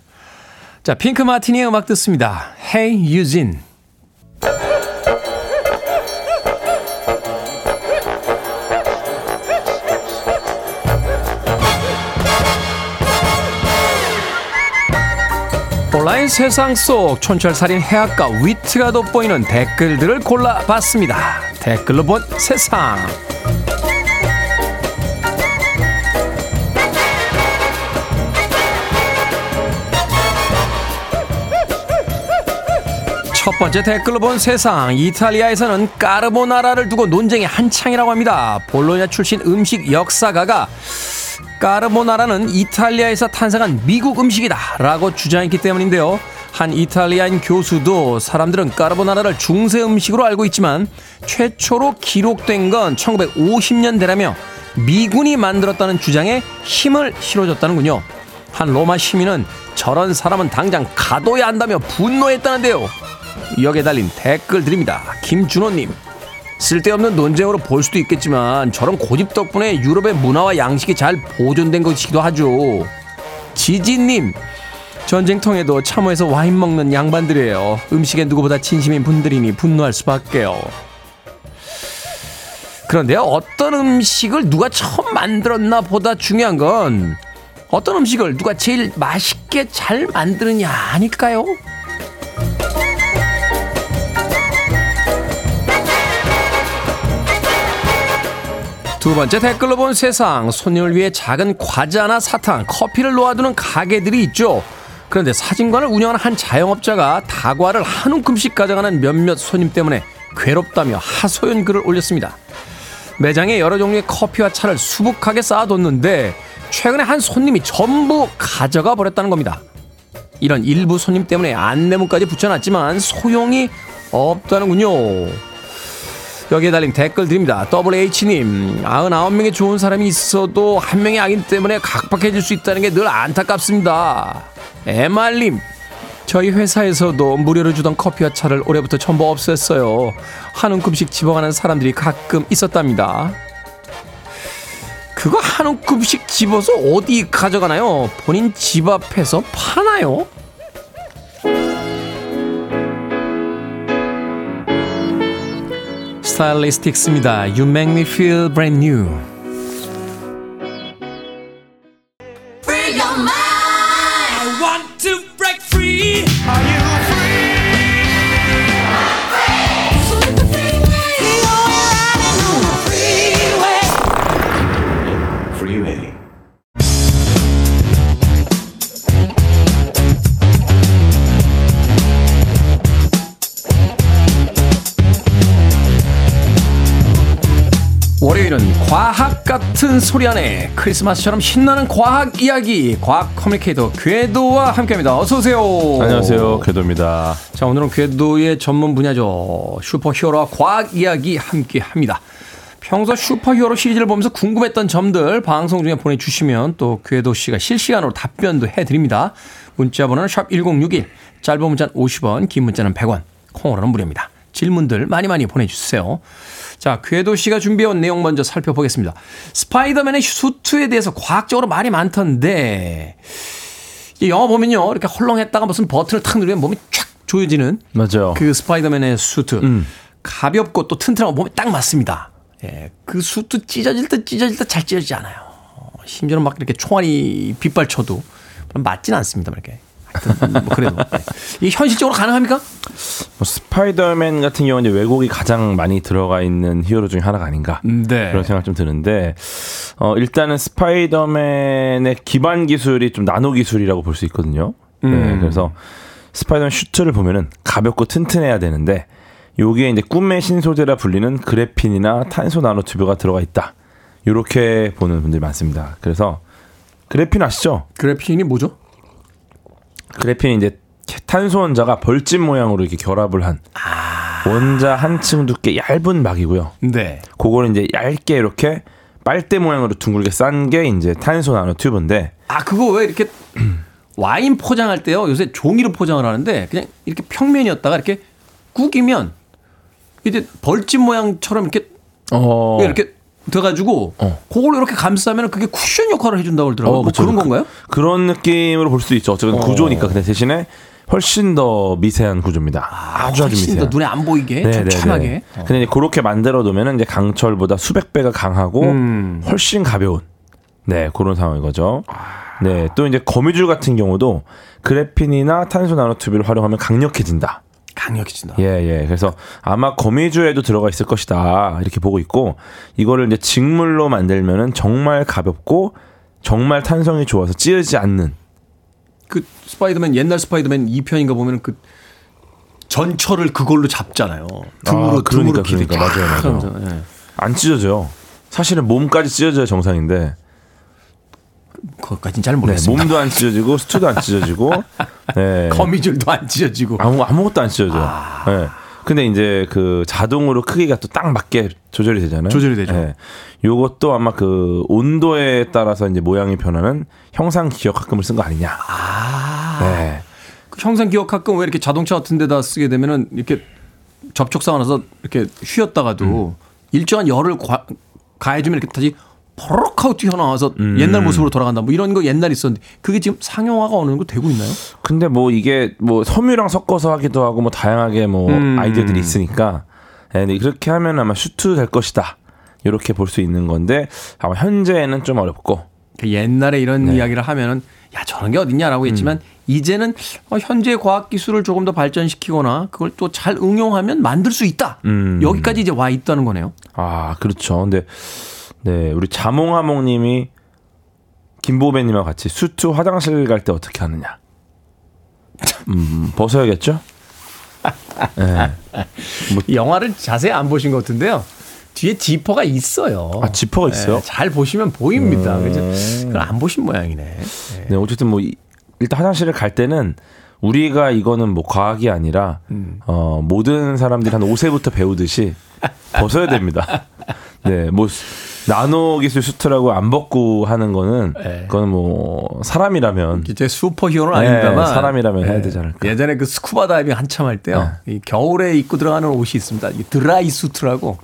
자, 핑크 마티니의 음악 듣습니다. Hey 유 온라인 세상 속 촌철살인 해학과 위트가 돋보이는 댓글들을 골라봤습니다. 댓글로 본 세상. 첫 번째 댓글로 본 세상. 이탈리아에서는 까르보나라를 두고 논쟁이 한창이라고 합니다. 볼로냐 출신 음식 역사가가 까르보나라는 이탈리아에서 탄생한 미국 음식이다 라고 주장했기 때문인데요. 한 이탈리아인 교수도 사람들은 까르보나라를 중세 음식으로 알고 있지만 최초로 기록된 건 1950년대라며 미군이 만들었다는 주장에 힘을 실어줬다는군요. 한 로마 시민은 저런 사람은 당장 가둬야 한다며 분노했다는데요. 여기에 달린 댓글 드립니다. 김준호님. 쓸데없는 논쟁으로 볼 수도 있겠지만 저런 고집 덕분에 유럽의 문화와 양식이 잘 보존된 것이기도 하죠. 지지님. 전쟁통에도 참호해서 와인 먹는 양반들이에요. 음식에 누구보다 진심인 분들이니 분노할 수밖에요. 그런데 어떤 음식을 누가 처음 만들었나 보다 중요한 건 어떤 음식을 누가 제일 맛있게 잘 만드느냐 아닐까요? 두 번째 댓글로 본 세상 손님을 위해 작은 과자나 사탕, 커피를 놓아두는 가게들이 있죠. 그런데 사진관을 운영하는 한 자영업자가 다과를 한 움큼씩 가져가는 몇몇 손님 때문에 괴롭다며 하소연 글을 올렸습니다. 매장에 여러 종류의 커피와 차를 수북하게 쌓아뒀는데 최근에 한 손님이 전부 가져가 버렸다는 겁니다. 이런 일부 손님 때문에 안내문까지 붙여놨지만 소용이 없다는군요. 여기에 달린 댓글 드립니다. WH님, 99명의 좋은 사람이 있어도 한 명의 악인 때문에 각박해질 수 있다는 게 늘 안타깝습니다. 에말님, 저희 회사에서도 무료로 주던 커피와 차를 올해부터 전부 없앴어요. 한 움큼씩 집어가는 사람들이 가끔 있었답니다. 그거 한 움큼씩 집어서 어디 가져가나요? 본인 집 앞에서 파나요? 스타일리스틱스입니다. You make me feel brand new. 과학 같은 소리 하네 크리스마스처럼 신나는 과학 이야기 과학 커뮤니케이터 궤도와 함께합니다. 어서 오세요. 안녕하세요. 궤도입니다. 자 오늘은 궤도의 전문 분야죠. 슈퍼히어로와 과학 이야기 함께합니다. 평소 슈퍼히어로 시리즈를 보면서 궁금했던 점들 방송 중에 보내주시면 또 궤도 씨가 실시간으로 답변도 해드립니다. 문자 번호는 샵 #1061 짧은 문자는 50원, 긴 문자는 100원, 콩으로는 무료입니다. 질문들 많이 많이 보내주세요. 자, 궤도 씨가 준비해온 내용 먼저 살펴보겠습니다. 스파이더맨의 수트에 대해서 과학적으로 말이 많던데, 이 영화 보면요, 이렇게 헐렁했다가 무슨 버튼을 탁 누르면 몸이 쫙 조여지는 맞아요. 그 스파이더맨의 수트. 음. 가볍고 또 튼튼하고 몸에 딱 맞습니다. 예, 그 수트 찢어질 듯 찢어질 듯 잘 찢어지지 않아요. 어, 심지어는 막 이렇게 총알이 빗발쳐도 맞지는 않습니다. 이렇게. 하여튼 뭐 그래도 예. 이게 현실적으로 가능합니까? 뭐 스파이더맨 같은 경우는 이제 왜곡이 가장 많이 들어가 있는 히어로 중에 하나가 아닌가 네. 그런 생각 좀 드는데 어 일단은 스파이더맨의 기반 기술이 좀 나노 기술이라고 볼 수 있거든요. 네, 음. 그래서 스파이더맨 슈트를 보면은 가볍고 튼튼해야 되는데 여기에 이제 꿈의 신소재라 불리는 그래핀이나 탄소 나노튜브가 들어가 있다. 이렇게 보는 분들이 많습니다. 그래서 그래핀 아시죠? 그래핀이 뭐죠? 그래핀이 이제 탄소 원자가 벌집 모양으로 이렇게 결합을 한 아. 원자 한 층 두께 얇은 막이고요. 네. 그거를 이제 얇게 이렇게 빨대 모양으로 둥글게 싼 게 이제 탄소 나노 튜브인데 아 그거 왜 이렇게 와인 포장할 때요 요새 종이로 포장을 하는데 그냥 이렇게 평면이었다가 이렇게 구기면 이제 벌집 모양처럼 이렇게 어 이렇게 돼가지고 어. 그걸 이렇게 감싸면 그게 쿠션 역할을 해준다고 그러더라고요. 뭐 그쵸. 그런 건가요? 그, 런 느낌으로 볼 수도 있죠. 어쨌든 어. 구조니까 근데 대신에 훨씬 더 미세한 구조입니다. 아주 아주 미세한. 더 눈에 안 보이게 네, 좀 네. 네. 근데 이제 그렇게 만들어 두면은 이제 강철보다 수백 배가 강하고 음. 훨씬 가벼운 네 그런 상황인 거죠. 네, 또 이제 거미줄 같은 경우도 그래핀이나 탄소 나노튜브를 활용하면 강력해진다. 강력해진다. 예, 예. 그래서 아마 거미줄에도 들어가 있을 것이다. 이렇게 보고 있고, 이거를 이제 직물로 만들면은 정말 가볍고, 정말 탄성이 좋아서 찌르지 않는. 그 스파이더맨 옛날 스파이더맨 2편인가 보면은 그 전철을 그걸로 잡잖아요. 등으로 아, 그러니까, 등으로 그러니까. 맞아요, 맞아요. 예. 안 찢어져요. 사실은 몸까지 찢어져야 정상인데, 그것까진 잘 네, 모르겠습니다. 몸도 안 찢어지고, 스투도 안 찢어지고, 네. 거미줄도 안 찢어지고. 아무, 아무것도 안 찢어져요. 아. 네. 근데 이제 그 자동으로 크기가 또 딱 맞게 조절이 되잖아요. 조절이 되죠. 네. 요것도 아마 그 온도에 따라서 이제 모양이 변하는 형상 기억학금을 쓴 거 아니냐. 아. 네. 그 형상 기억학금 왜 이렇게 자동차 같은 데다 쓰게 되면은 이렇게 접촉사고 나서 이렇게 휘었다가도 음. 일정한 열을 과, 가해주면 이렇게 다시 포럭 하고 튀어나와서 음. 옛날 모습으로 돌아간다. 뭐 이런 거 옛날에 있었는데 그게 지금 상용화가 어느 정도 되고 있나요? 근데 뭐 이게 뭐 섬유랑 섞어서 하기도 하고 뭐 다양하게 뭐 음. 아이디어들이 있으니까 네, 그렇게 하면 아마 슈트 될 것이다. 이렇게 볼 수 있는 건데 아마 현재는 좀 어렵고 그 옛날에 이런 네. 이야기를 하면은 야 저런 게 어딨냐라고 했지만 음. 이제는 어, 현재 과학 기술을 조금 더 발전시키거나 그걸 또 잘 응용하면 만들 수 있다. 음. 여기까지 이제 와 있다는 거네요. 아 그렇죠. 근데 네 우리 자몽하몽님이 김보배님과 같이 수트 화장실 갈 때 어떻게 하느냐. 음 벗어야겠죠. 네. 이 영화를 자세히 안 보신 것 같은데요. 뒤에 지퍼가 있어요. 아, 지퍼가 있어요? 네, 잘 보시면 보입니다. 음. 그죠? 안 보신 모양이네. 네, 어쨌든 뭐 이- 일단 화장실을 갈 때는 우리가 이거는 뭐 과학이 아니라 어 모든 사람들이 한 5세부터 배우듯이 벗어야 됩니다. 네, 뭐 나노 기술 수트라고 안 벗고 하는 거는 네. 그건 뭐 사람이라면 제 슈퍼 히어로는 네, 아닙니다만 사람이라면 해야 되지 않을까. 예전에 그 스쿠버 다이빙 한참 할 때요. 네. 이 겨울에 입고 들어가는 옷이 있습니다. 이 dry suit라고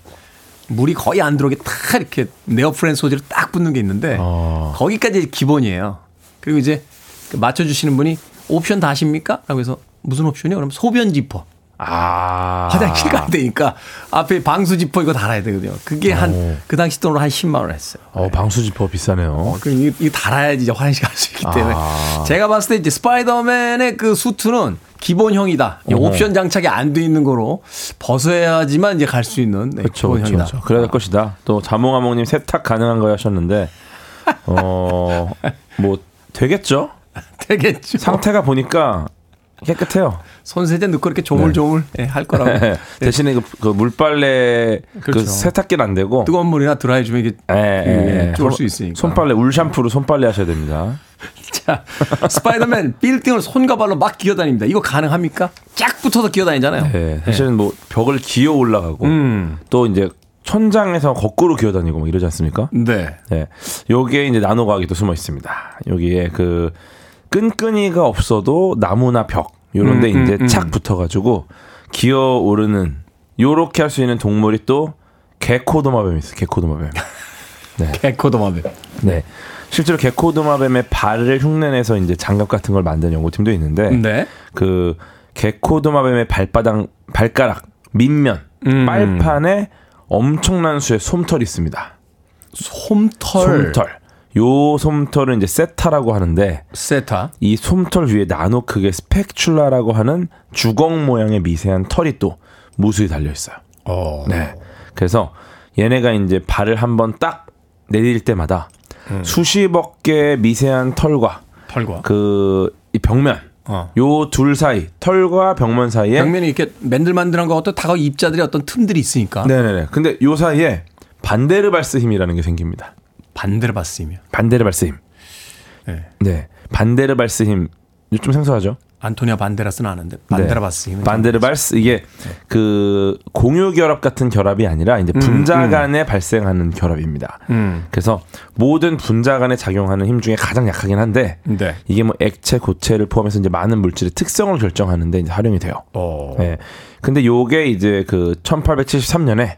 물이 거의 안 들어오게 딱 이렇게 네오프렌 소재로 딱 붙는 게 있는데 어. 거기까지 기본이에요. 그리고 이제 그 맞춰주시는 분이 옵션 다십니까? 라고 해서 무슨 옵션이요? 그럼 소변 지퍼. 아 화장실 가야 되니까 앞에 방수 지퍼 이거 달아야 되거든요. 그게 한 그 당시 돈으로 한 10만 원 했어요. 어 방수 지퍼 비싸네요. 어, 그 이거, 이거 달아야지 이제 화장실 갈 수 있기 때문에 아. 제가 봤을 때 이제 스파이더맨의 그 수트는 기본형이다. 이 어허. 옵션 장착이 안 돼 있는 거로 벗어야지만 이제 갈 수 있는 네, 그렇죠, 기본형이다. 그렇죠. 그래야 될 것이다. 또 자몽아몽님 세탁 가능한 거 하셨는데 어 뭐 되겠죠? 되겠죠. 상태가 보니까 깨끗해요. 손세제 넣고 이렇게 조물조물 예, 할 거라고. 네. 대신에 그, 그 물빨래 그렇죠. 그 세탁기는 안 되고 뜨거운 물이나 드라이 주면 이게 예, 예, 예. 좋을 수 있으니까. 손빨래 울 샴푸로 손빨래 하셔야 됩니다. 자, 스파이더맨 빌딩을 손과 발로 막 기어다닙니다. 이거 가능합니까? 쫙 붙어서 기어다니잖아요. 네, 사실은 뭐 벽을 기어 올라가고 음. 또 이제 천장에서 거꾸로 기어다니고 뭐 이러지 않습니까? 네. 네. 요게 이제 나노 과학이 또 숨어 있습니다. 여기에 그 끈끈이가 없어도 나무나 벽 요런 데 음, 이제 음, 음. 착 붙어 가지고 기어 오르는 요렇게 할 수 있는 동물이 또 개코도마뱀이 있어요. 개코도마뱀. 개코도마뱀. 네. 실제로 개코도마뱀의 발을 흉내내서 이제 장갑 같은 걸 만든 연구팀도 있는데 네. 그 개코도마뱀의 발바닥 발가락 밑면 음. 빨판에 엄청난 수의 솜털이 있습니다. 솜털. 솜털. 요 솜털은 이제 세타라고 하는데 세타. 이 솜털 위에 나노 크기의 스펙출라라고 하는 주걱 모양의 미세한 털이 또 무수히 달려 있어요. 어. 네. 그래서 얘네가 이제 발을 한번 딱 내릴 때마다 음. 수십억 개의 미세한 털과 털과. 그 이 벽면 어. 요둘 사이 털과 벽면 사이에 벽면이 이렇게 맨들만들한 거 어떤 다가 입자들의 어떤 틈들이 있으니까 네네네. 근데 요 사이에 반데르발스 힘이라는 게 생깁니다. 반대로 봤으면. 반데르발스 힘. 네. 네. 반데르발스 힘. 이거 좀 생소하죠? 안토니아 반데라스는 아는데 반데라바스 네. 반데르발스 이게 그 공유 결합 같은 결합이 아니라 이제 분자 음. 간에 발생하는 결합입니다. 음. 그래서 모든 분자 간에 작용하는 힘 중에 가장 약하긴 한데 네. 이게 뭐 액체, 고체를 포함해서 이제 많은 물질의 특성을 결정하는데 이제 활용이 돼요. 어. 네. 근데 요게 이제 그 1873년에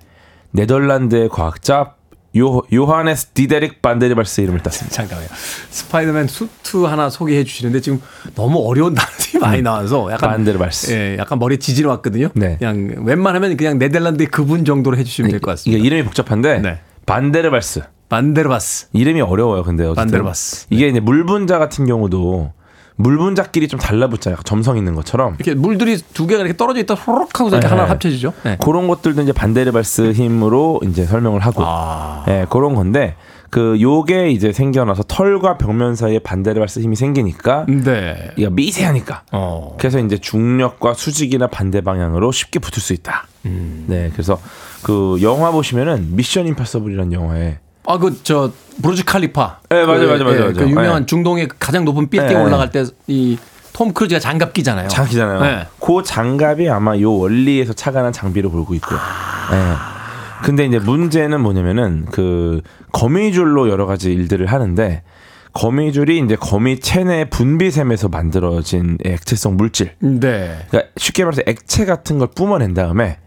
네덜란드의 과학자 요 요하네스 디데릭 반데르발스 이름을 땄습니다. 잠깐만요. 스파이더맨 수트 하나 소개해 주시는데 지금 너무 어려운 단어들이 많이 나와서 약간 반데르발스. 예, 약간 머리에 지진이 왔거든요. 네. 그냥 웬만하면 그냥 네덜란드의 그분 정도로 해 주시면 될 것 같습니다. 이게 이름이 복잡한데 네. 반데르발스. 반데르바스. 이름이 어려워요. 근데 어쨌든 반데르바스. 이게 이제 물 분자 같은 경우도 물 분자끼리 좀 달라붙잖아요. 점성 있는 것처럼. 이렇게 물들이 두 개가 이렇게 떨어져 있다 호록 하고 이렇게 네. 하나 합쳐지죠. 네. 그런 것들도 이제 반데르발스 힘으로 이제 설명을 하고, 아. 예, 그런 건데 그 요게 이제 생겨나서 털과 벽면 사이에 반데르발스 힘이 생기니까 네. 이가 미세하니까. 어. 그래서 이제 중력과 수직이나 반대 방향으로 쉽게 붙을 수 있다. 음. 네, 그래서 그 영화 보시면은 미션 임파서블이라는 영화에 아, 그, 저, 부르즈 칼리파. 네, 맞아요, 그, 맞아요, 맞아요, 예, 맞아요. 그 유명한 네. 중동의 가장 높은 빌딩 네, 올라갈 때 이 톰 크루즈가 장갑 끼잖아요. 장기잖아요. 네. 그 장갑이 아마 요 원리에서 착안한 장비를 보고 있고요. 네. 근데 이제 문제는 뭐냐면은 그 거미줄로 여러 가지 일들을 하는데 거미줄이 이제 거미 체내 분비샘에서 만들어진 액체성 물질. 네. 그러니까 쉽게 말해서 액체 같은 걸 뿜어낸 다음에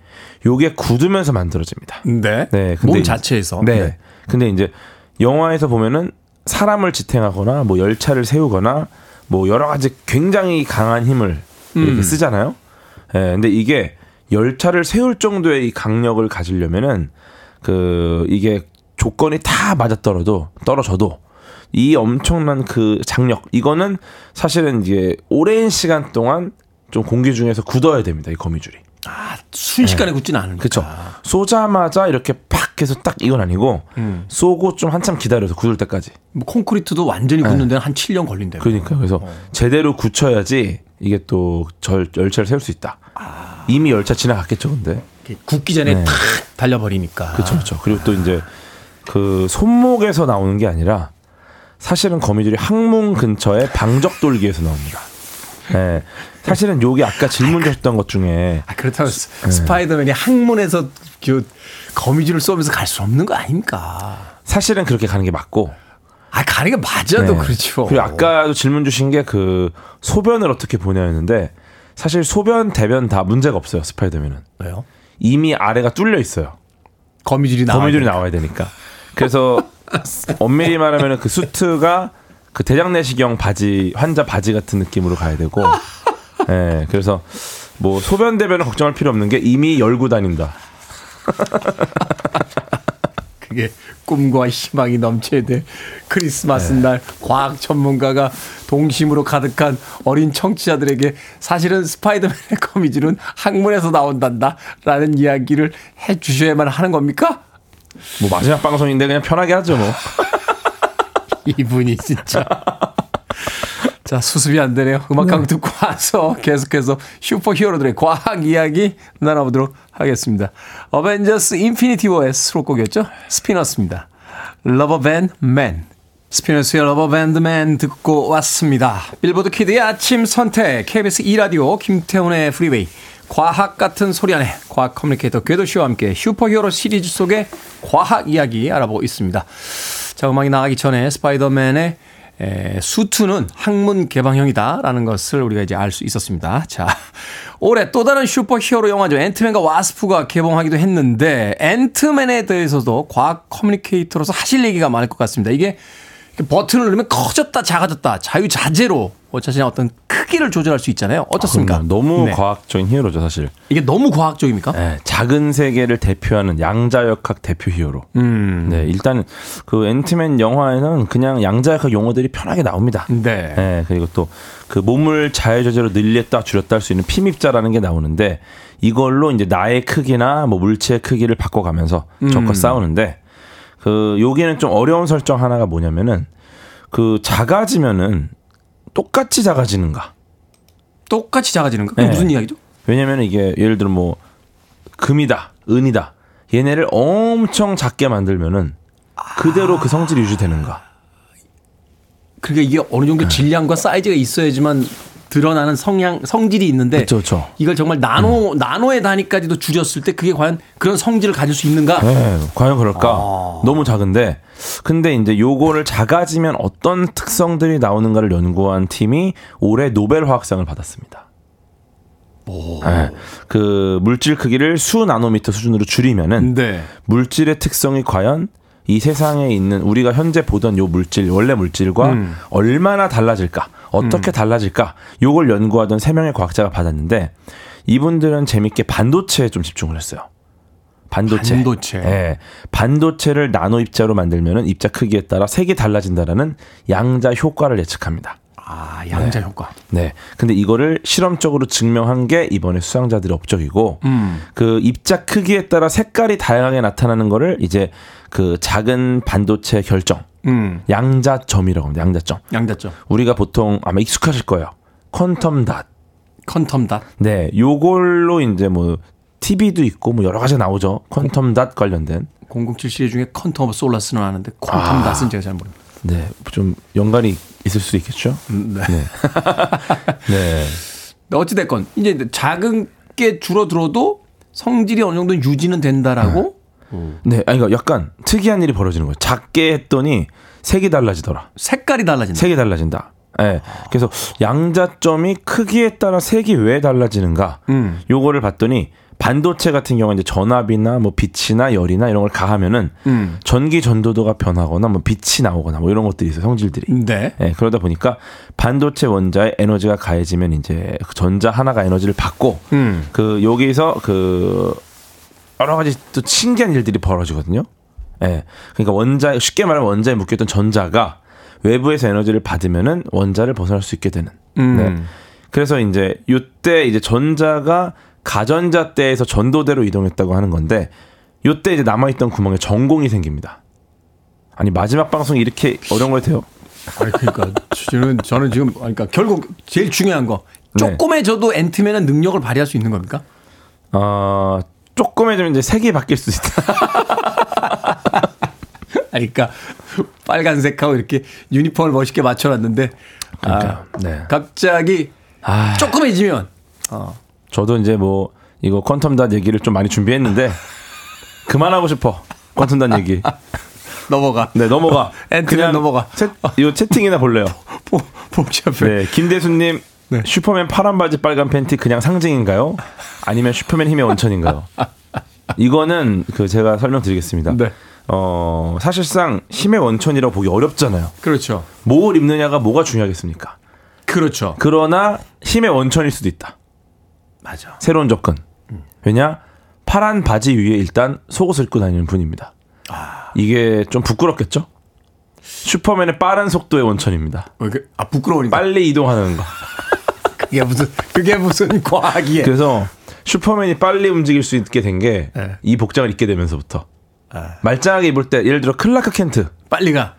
요게 굳으면서 만들어집니다. 네. 네, 근데 몸 자체에서. 네. 근데 이제 영화에서 보면은 사람을 지탱하거나 뭐 열차를 세우거나 뭐 여러 가지 굉장히 강한 힘을 이렇게 음. 쓰잖아요. 예. 근데 이게 열차를 세울 정도의 이 강력을 가지려면은 그 이게 조건이 다 맞아떨어도 떨어져도 이 엄청난 그 장력 이거는 사실은 이제 오랜 시간 동안 좀 공기 중에서 굳어야 됩니다. 이 거미줄이. 순식간에 굳지는 않은 그렇죠. 쏘자마자 이렇게 팍 해서 딱 이건 아니고 음. 쏘고 좀 한참 기다려서 굳을 때까지. 뭐 콘크리트도 완전히 굳는 데는 한 7년 걸린대요. 그러니까 그래서 제대로 굳혀야지 이게 또 절, 열차를 세울 수 있다. 이미 열차 지나갔겠죠, 근데. 굳기 전에 네. 탁 달려버리니까. 그렇죠, 그렇죠. 그리고 또 이제 그 손목에서 나오는 게 아니라 사실은 거미줄이 항문 근처에 방적 돌기에서 나옵니다. 네. 사실은 요게 아까 질문 주셨던 것 중에 아, 그렇다고 스- 네. 스파이더맨이 항문에서 그 거미줄을 쏘면서 갈 수 없는 거 아닙니까? 사실은 그렇게 가는 게 맞고 아, 가는 게 맞아도 네. 그렇죠. 그리고 아까도 질문 주신 게 그 소변을 어떻게 보냐였는데 사실 소변 대변 다 문제가 없어요 스파이더맨은 왜요? 이미 아래가 뚫려 있어요 거미줄이 나와. 거미줄이 나와야 되니까 그래서 엄밀히 말하면 그 수트가 그 대장 내시경 바지 환자 바지 같은 느낌으로 가야 되고. 예 그래서 뭐 소변 대변을 걱정할 필요 없는 게 이미 열고 다닌다. 그게 꿈과 희망이 넘쳐야 될 크리스마스 네. 날 과학 전문가가 동심으로 가득한 어린 청취자들에게 사실은 스파이더맨의 거미줄은 항문에서 나온단다. 라는 이야기를 해 주셔야만 하는 겁니까? 뭐 마지막 방송인데 그냥 편하게 하죠 뭐 이분이 진짜. 자, 수습이 안 되네요. 음악 네. 듣고 와서 계속해서 슈퍼 히어로들의 과학 이야기 나눠보도록 하겠습니다. 어벤져스 인피니티 워의 수록곡이었죠? 스피너스입니다. Rubberband Man. 스피너스의 Rubberband Man 듣고 왔습니다. 빌보드 키드의 아침 선택, KBS 2라디오, 김태훈의 프리웨이, 과학 같은 소리 하네 과학 커뮤니케이터 궤도씨와 함께 슈퍼히어로 시리즈 속의 과학 이야기 알아보고 있습니다. 자, 음악이 나가기 전에 스파이더맨의 에, 수트는 항문 개방형이다라는 것을 우리가 이제 알 수 있었습니다. 자, 올해 또 다른 슈퍼 히어로 영화죠. 앤트맨과 와스프가 개봉하기도 했는데 앤트맨에 대해서도 과학 커뮤니케이터로서 하실 얘기가 많을 것 같습니다. 이게 버튼을 누르면 커졌다 작아졌다 자유자재로 자신의 어떤 크기를 조절할 수 있잖아요. 어떻습니까? 그럼요. 너무 네. 과학적인 히어로죠 사실 이게 너무 과학적입니까? 네, 작은 세계를 대표하는 양자역학 대표 히어로. 음. 네, 일단 그 앤트맨 영화에는 그냥 양자역학 용어들이 편하게 나옵니다. 네. 네, 그리고 또 그 몸을 자유자재로 늘렸다 줄였다 할 수 있는 피입자라는 게 나오는데 이걸로 이제 나의 크기나 뭐 물체의 크기를 바꿔가면서 적과 음. 싸우는데 그 여기는 좀 어려운 설정 하나가 뭐냐면은 그 작아지면은 똑같이 작아지는가? 똑같이 작아지는 거? 그게 네. 무슨 이야기죠? 왜냐면 이게 예를 들어 뭐 금이다, 은이다. 얘네를 엄청 작게 만들면은 그대로 그 성질이 유지되는가? 그러니까 이게 어느 네. 정도 질량과 사이즈가 있어야지만 드러나는 성향 성질이 있는데 그쵸, 그쵸. 이걸 정말 나노 나노의 단위까지도 줄였을 때 그게 과연 그런 성질을 가질 수 있는가? 네, 과연 그럴까? 아. 너무 작은데. 근데 이제 요거를 작아지면 어떤 특성들이 나오는가를 연구한 팀이 올해 노벨 화학상을 받았습니다. 네, 그 물질 크기를 수 나노미터 수준으로 줄이면은 네. 물질의 특성이 과연 이 세상에 있는 우리가 현재 보던 요 물질 원래 물질과 음. 얼마나 달라질까 어떻게 달라질까 요걸 연구하던 세 명의 과학자가 받았는데 이분들은 재밌게 반도체에 좀 집중을 했어요. 반도체. 반도체. 예. 반도체를 나노 입자로 만들면은 입자 크기에 따라 색이 달라진다라는 양자 효과를 예측합니다. 아 양자 효과. 네. 근데 이거를 실험적으로 증명한 게 이번에 수상자들의 업적이고 음. 그 입자 크기에 따라 색깔이 다양하게 나타나는 거를 이제 그 작은 반도체 결정 음. 양자점이라고 합니다. 양자점. 양자점. 우리가 보통 아마 익숙하실 거예요. Quantum dot. Quantum dot. 네. 요걸로 이제 뭐 TV도 있고 뭐 여러 가지 나오죠. Quantum dot 관련된. 007 시리즈 중에 Quantum of Solace는 아는데 quantum 아. dot은 제가 잘 모릅니다. 네. 좀 연관이 있을 수도 있겠죠. 음, 네. 네. 네. 근데 어찌됐건 이제 작은 게 줄어들어도 성질이 어느 정도 유지는 된다라고 네. 아니, 그러니까 약간 특이한 일이 벌어지는 거예요. 작게 했더니 색이 달라지더라. 색깔이 달라진다. 색이 달라진다. 예. 그래서 양자점이 크기에 따라 색이 왜 달라지는가? 음. 요거를 봤더니 반도체 같은 경우는 이제 전압이나 뭐 빛이나 열이나 이런 걸 가하면은 음. 전기 전도도가 변하거나 뭐 빛이 나오거나 뭐 이런 것들이 있어요. 성질들이. 네. 예, 그러다 보니까 반도체 원자의 에너지가 가해지면 이제 그 전자 하나가 에너지를 받고 음. 그 여기서 그 여러 가지 또 신기한 일들이 벌어지거든요. 예. 그러니까 원자 쉽게 말하면 원자에 묶였던 전자가 외부에서 에너지를 받으면은 원자를 벗어날 수 있게 되는. 음. 네. 그래서 이제 요때 이제 전자가 가전자 때에서 전도대로 이동했다고 하는 건데 요때 이제 남아있던 구멍에 전공이 생깁니다. 아니 마지막 방송이 이렇게 어려운 걸 돼요? 아니 그러니까 저는 저는 지금 그러니까 결국 제일 중요한 거 네. 조금해져도 앤트맨은 능력을 발휘할 수 있는 겁니까? 어 조금해지면 이제 색이 바뀔 수 있다. 그러니까 빨간색하고 이렇게 유니폼을 멋있게 맞춰놨는데 그러니까, 아, 네. 갑자기 아, 조금해지면 저도 이제 뭐 이거 퀀텀 닷 얘기를 좀 많이 준비했는데 그만하고 싶어. 퀀텀 닷 얘기. 넘어가. 네 넘어가. 앤트맨 넘어가. 채, 이 채팅이나 볼래요. 보- 복잡해. 네 김대수님 네. 슈퍼맨 파란 바지 빨간 팬티 그냥 상징인가요? 아니면 슈퍼맨 힘의 원천인가요? 이거는 그 제가 설명드리겠습니다. 네. 어 사실상 힘의 원천이라고 보기 어렵잖아요. 그렇죠. 뭘 입느냐가 뭐가 중요하겠습니까? 그렇죠. 그러나 힘의 원천일 수도 있다. 맞아. 새로운 접근. 왜냐? 파란 바지 위에 일단 속옷을 입고 다니는 분입니다. 이게 좀 부끄럽겠죠? 슈퍼맨의 빠른 속도의 원천입니다. 어, 그, 아 부끄러우니까. 빨리 이동하는 거. 그게 무슨 그게 무슨 과학이에요? 그래서 슈퍼맨이 빨리 움직일 수 있게 된 게 이 네. 복장을 입게 되면서부터 말짱하게 입을 때 예를 들어 클라크 켄트 빨리 가.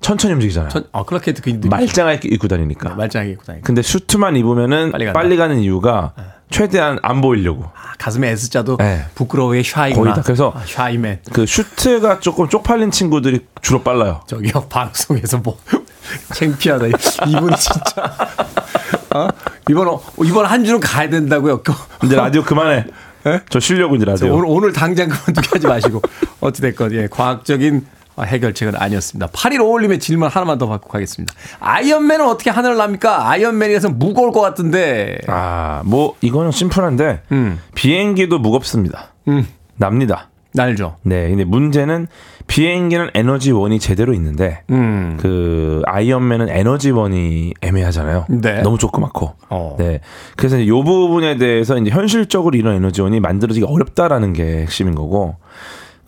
천천히 움직이잖아요. 전, 아 클라크 켄트 그 이름 말짱하게 입고 다니니까. 말짱하게 입고 다니까. 근데 슈트만 입으면은 빨리 빨리. 가는 이유가 최대한 안 보이려고. 아, 가슴에 S자도 네. 부끄러워의 shy구나. 거의 다. 그래서 아, shy man. 그 슈트가 조금 쪽팔린 친구들이 주로 빨라요. 저기요 방송에서 뭐 창피하다. 이분 진짜. 어? 이번 어, 이번 한 주는 가야 된다고요. 그- 근데 라디오 그만해. 저 쉬려고 이제 저 라디오. 오늘 오늘 당장 그만두게 하지 마시고 어찌 됐건 예 과학적인 해결책은 아니었습니다. 8일 어울림의 질문 하나만 더 받고 가겠습니다. 아이언맨은 어떻게 하늘을 납니까? 아이언맨이라서 무거울 것 같은데. 아, 뭐 이거는 심플한데 음. 비행기도 무겁습니다. 음. 납니다. 날죠. 네, 근데 문제는 비행기는 에너지원이 제대로 있는데 음. 그 아이언맨은 에너지원이 애매하잖아요. 네. 너무 조그맣고. 어. 네. 그래서 요 부분에 대해서 이제 현실적으로 이런 에너지원이 만들어지기 어렵다라는 게 핵심인 거고.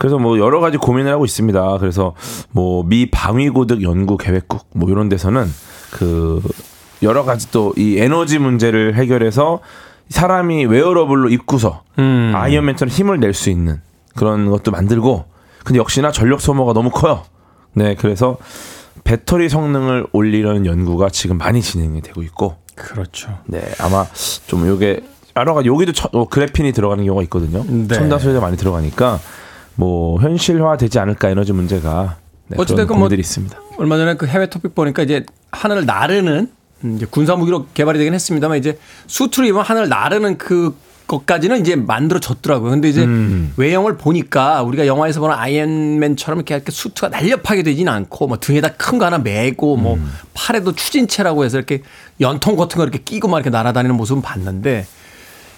그래서 뭐 여러 가지 고민을 하고 있습니다. 그래서 뭐 미 방위고등 연구 계획국 뭐 이런 데서는 그 여러 가지 또 이 에너지 문제를 해결해서 사람이 wearable로 입고서 음. 아이언맨처럼 힘을 낼 수 있는 그런 것도 만들고 근데 역시나 전력 소모가 너무 커요. 네, 그래서 배터리 성능을 올리려는 연구가 지금 많이 진행이 되고 있고 그렇죠. 네, 아마 좀 요게 여러 가지 여기도 처, 어, 그래핀이 들어가는 경우가 있거든요. 네. 첨단 소재가 많이 들어가니까 뭐 현실화되지 않을까 에너지 문제가 네, 어찌됐건 그런 뭐- 있습니다. 얼마 전에 그 해외 토픽 보니까 이제 하늘을 나르는 음, 이제 군사 무기로 개발이 되긴 했습니다만 이제 수트를 입으면 하늘 나르는 그 것까지는 이제 만들어졌더라고요. 근데 이제 음. 외형을 보니까 우리가 영화에서 보는 아이언맨처럼 이렇게, 이렇게 수트가 날렵하게 되진 않고 뭐 등에다 큰 거 하나 메고 뭐 음. 팔에도 추진체라고 해서 이렇게 연통 같은 거 이렇게 끼고 막 이렇게 날아다니는 모습은 봤는데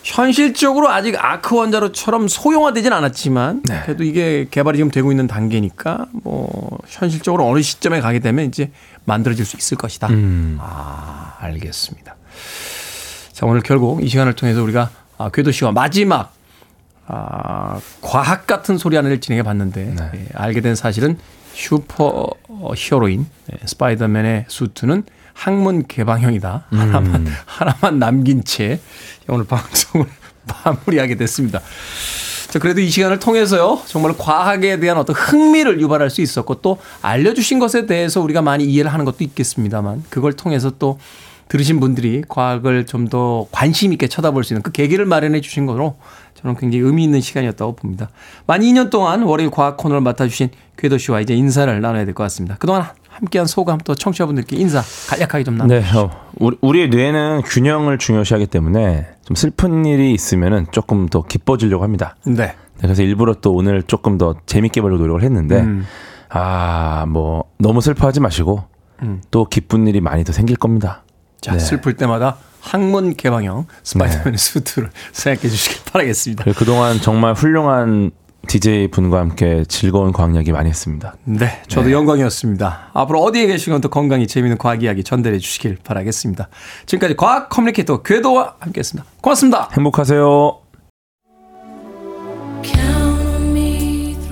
현실적으로 아직 아크 원자로처럼 소형화되진 않았지만 네. 그래도 이게 개발이 지금 되고 있는 단계니까 뭐 현실적으로 어느 시점에 가게 되면 이제 만들어질 수 있을 것이다. 음. 아, 알겠습니다. 자, 오늘 결국 이 시간을 통해서 우리가 아, 궤도 씨와 마지막 아, 과학 같은 소리 하나를 진행해 봤는데 네. 예, 알게 된 사실은 슈퍼 히어로인 예, 스파이더맨의 수트는 항문 개방형이다. 음. 하나만 하나만 남긴 채 오늘 방송을 마무리하게 됐습니다. 자, 그래도 이 시간을 통해서요, 정말 과학에 대한 어떤 흥미를 유발할 수 있었고, 또 알려주신 것에 대해서 우리가 많이 이해를 하는 것도 있겠습니다만, 그걸 통해서 또 들으신 분들이 과학을 좀 더 관심 있게 쳐다볼 수 있는 그 계기를 마련해 주신 거로 저는 굉장히 의미 있는 시간이었다고 봅니다. 만 2년 동안 월요일 과학 코너를 맡아주신 궤도 씨와 이제 인사를 나눠야 될 것 같습니다. 그동안 함께한 소감 또 청취자분들께 인사 간략하게 좀 나눠 네, 어, 우리, 우리의 뇌는 균형을 중요시하기 때문에 좀 슬픈 일이 있으면은 조금 더 기뻐지려고 합니다. 네. 네, 그래서 일부러 또 오늘 조금 더 재밌게 보려고 노력을 했는데, 음. 아, 뭐, 너무 슬퍼하지 마시고, 음. 또 기쁜 일이 많이 더 생길 겁니다. 자, 네. 슬플 때마다 항문 개방형 스파이더맨 수트를 생각해 주시길 바라겠습니다. 그동안 정말 훌륭한 DJ 분과 함께 즐거운 과학 이야기 많이 했습니다. 네, 저도 영광이었습니다. 앞으로 어디에 계시건 또 건강히 재미있는 과학 이야기 전달해 주시길 바라겠습니다. 지금까지 과학 커뮤니케이터 궤도와 함께했습니다. 고맙습니다. 행복하세요.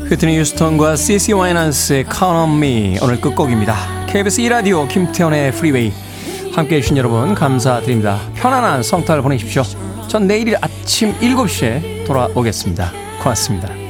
휘트니 휴스턴과 CC 와이넌스의 Count on Me 오늘 끝곡입니다. KBS 2라디오 김태현의 프리웨이 함께 해주신 여러분 감사드립니다. 편안한 성탄을 보내십시오. 전 내일 아침 7시에 돌아오겠습니다. 고맙습니다.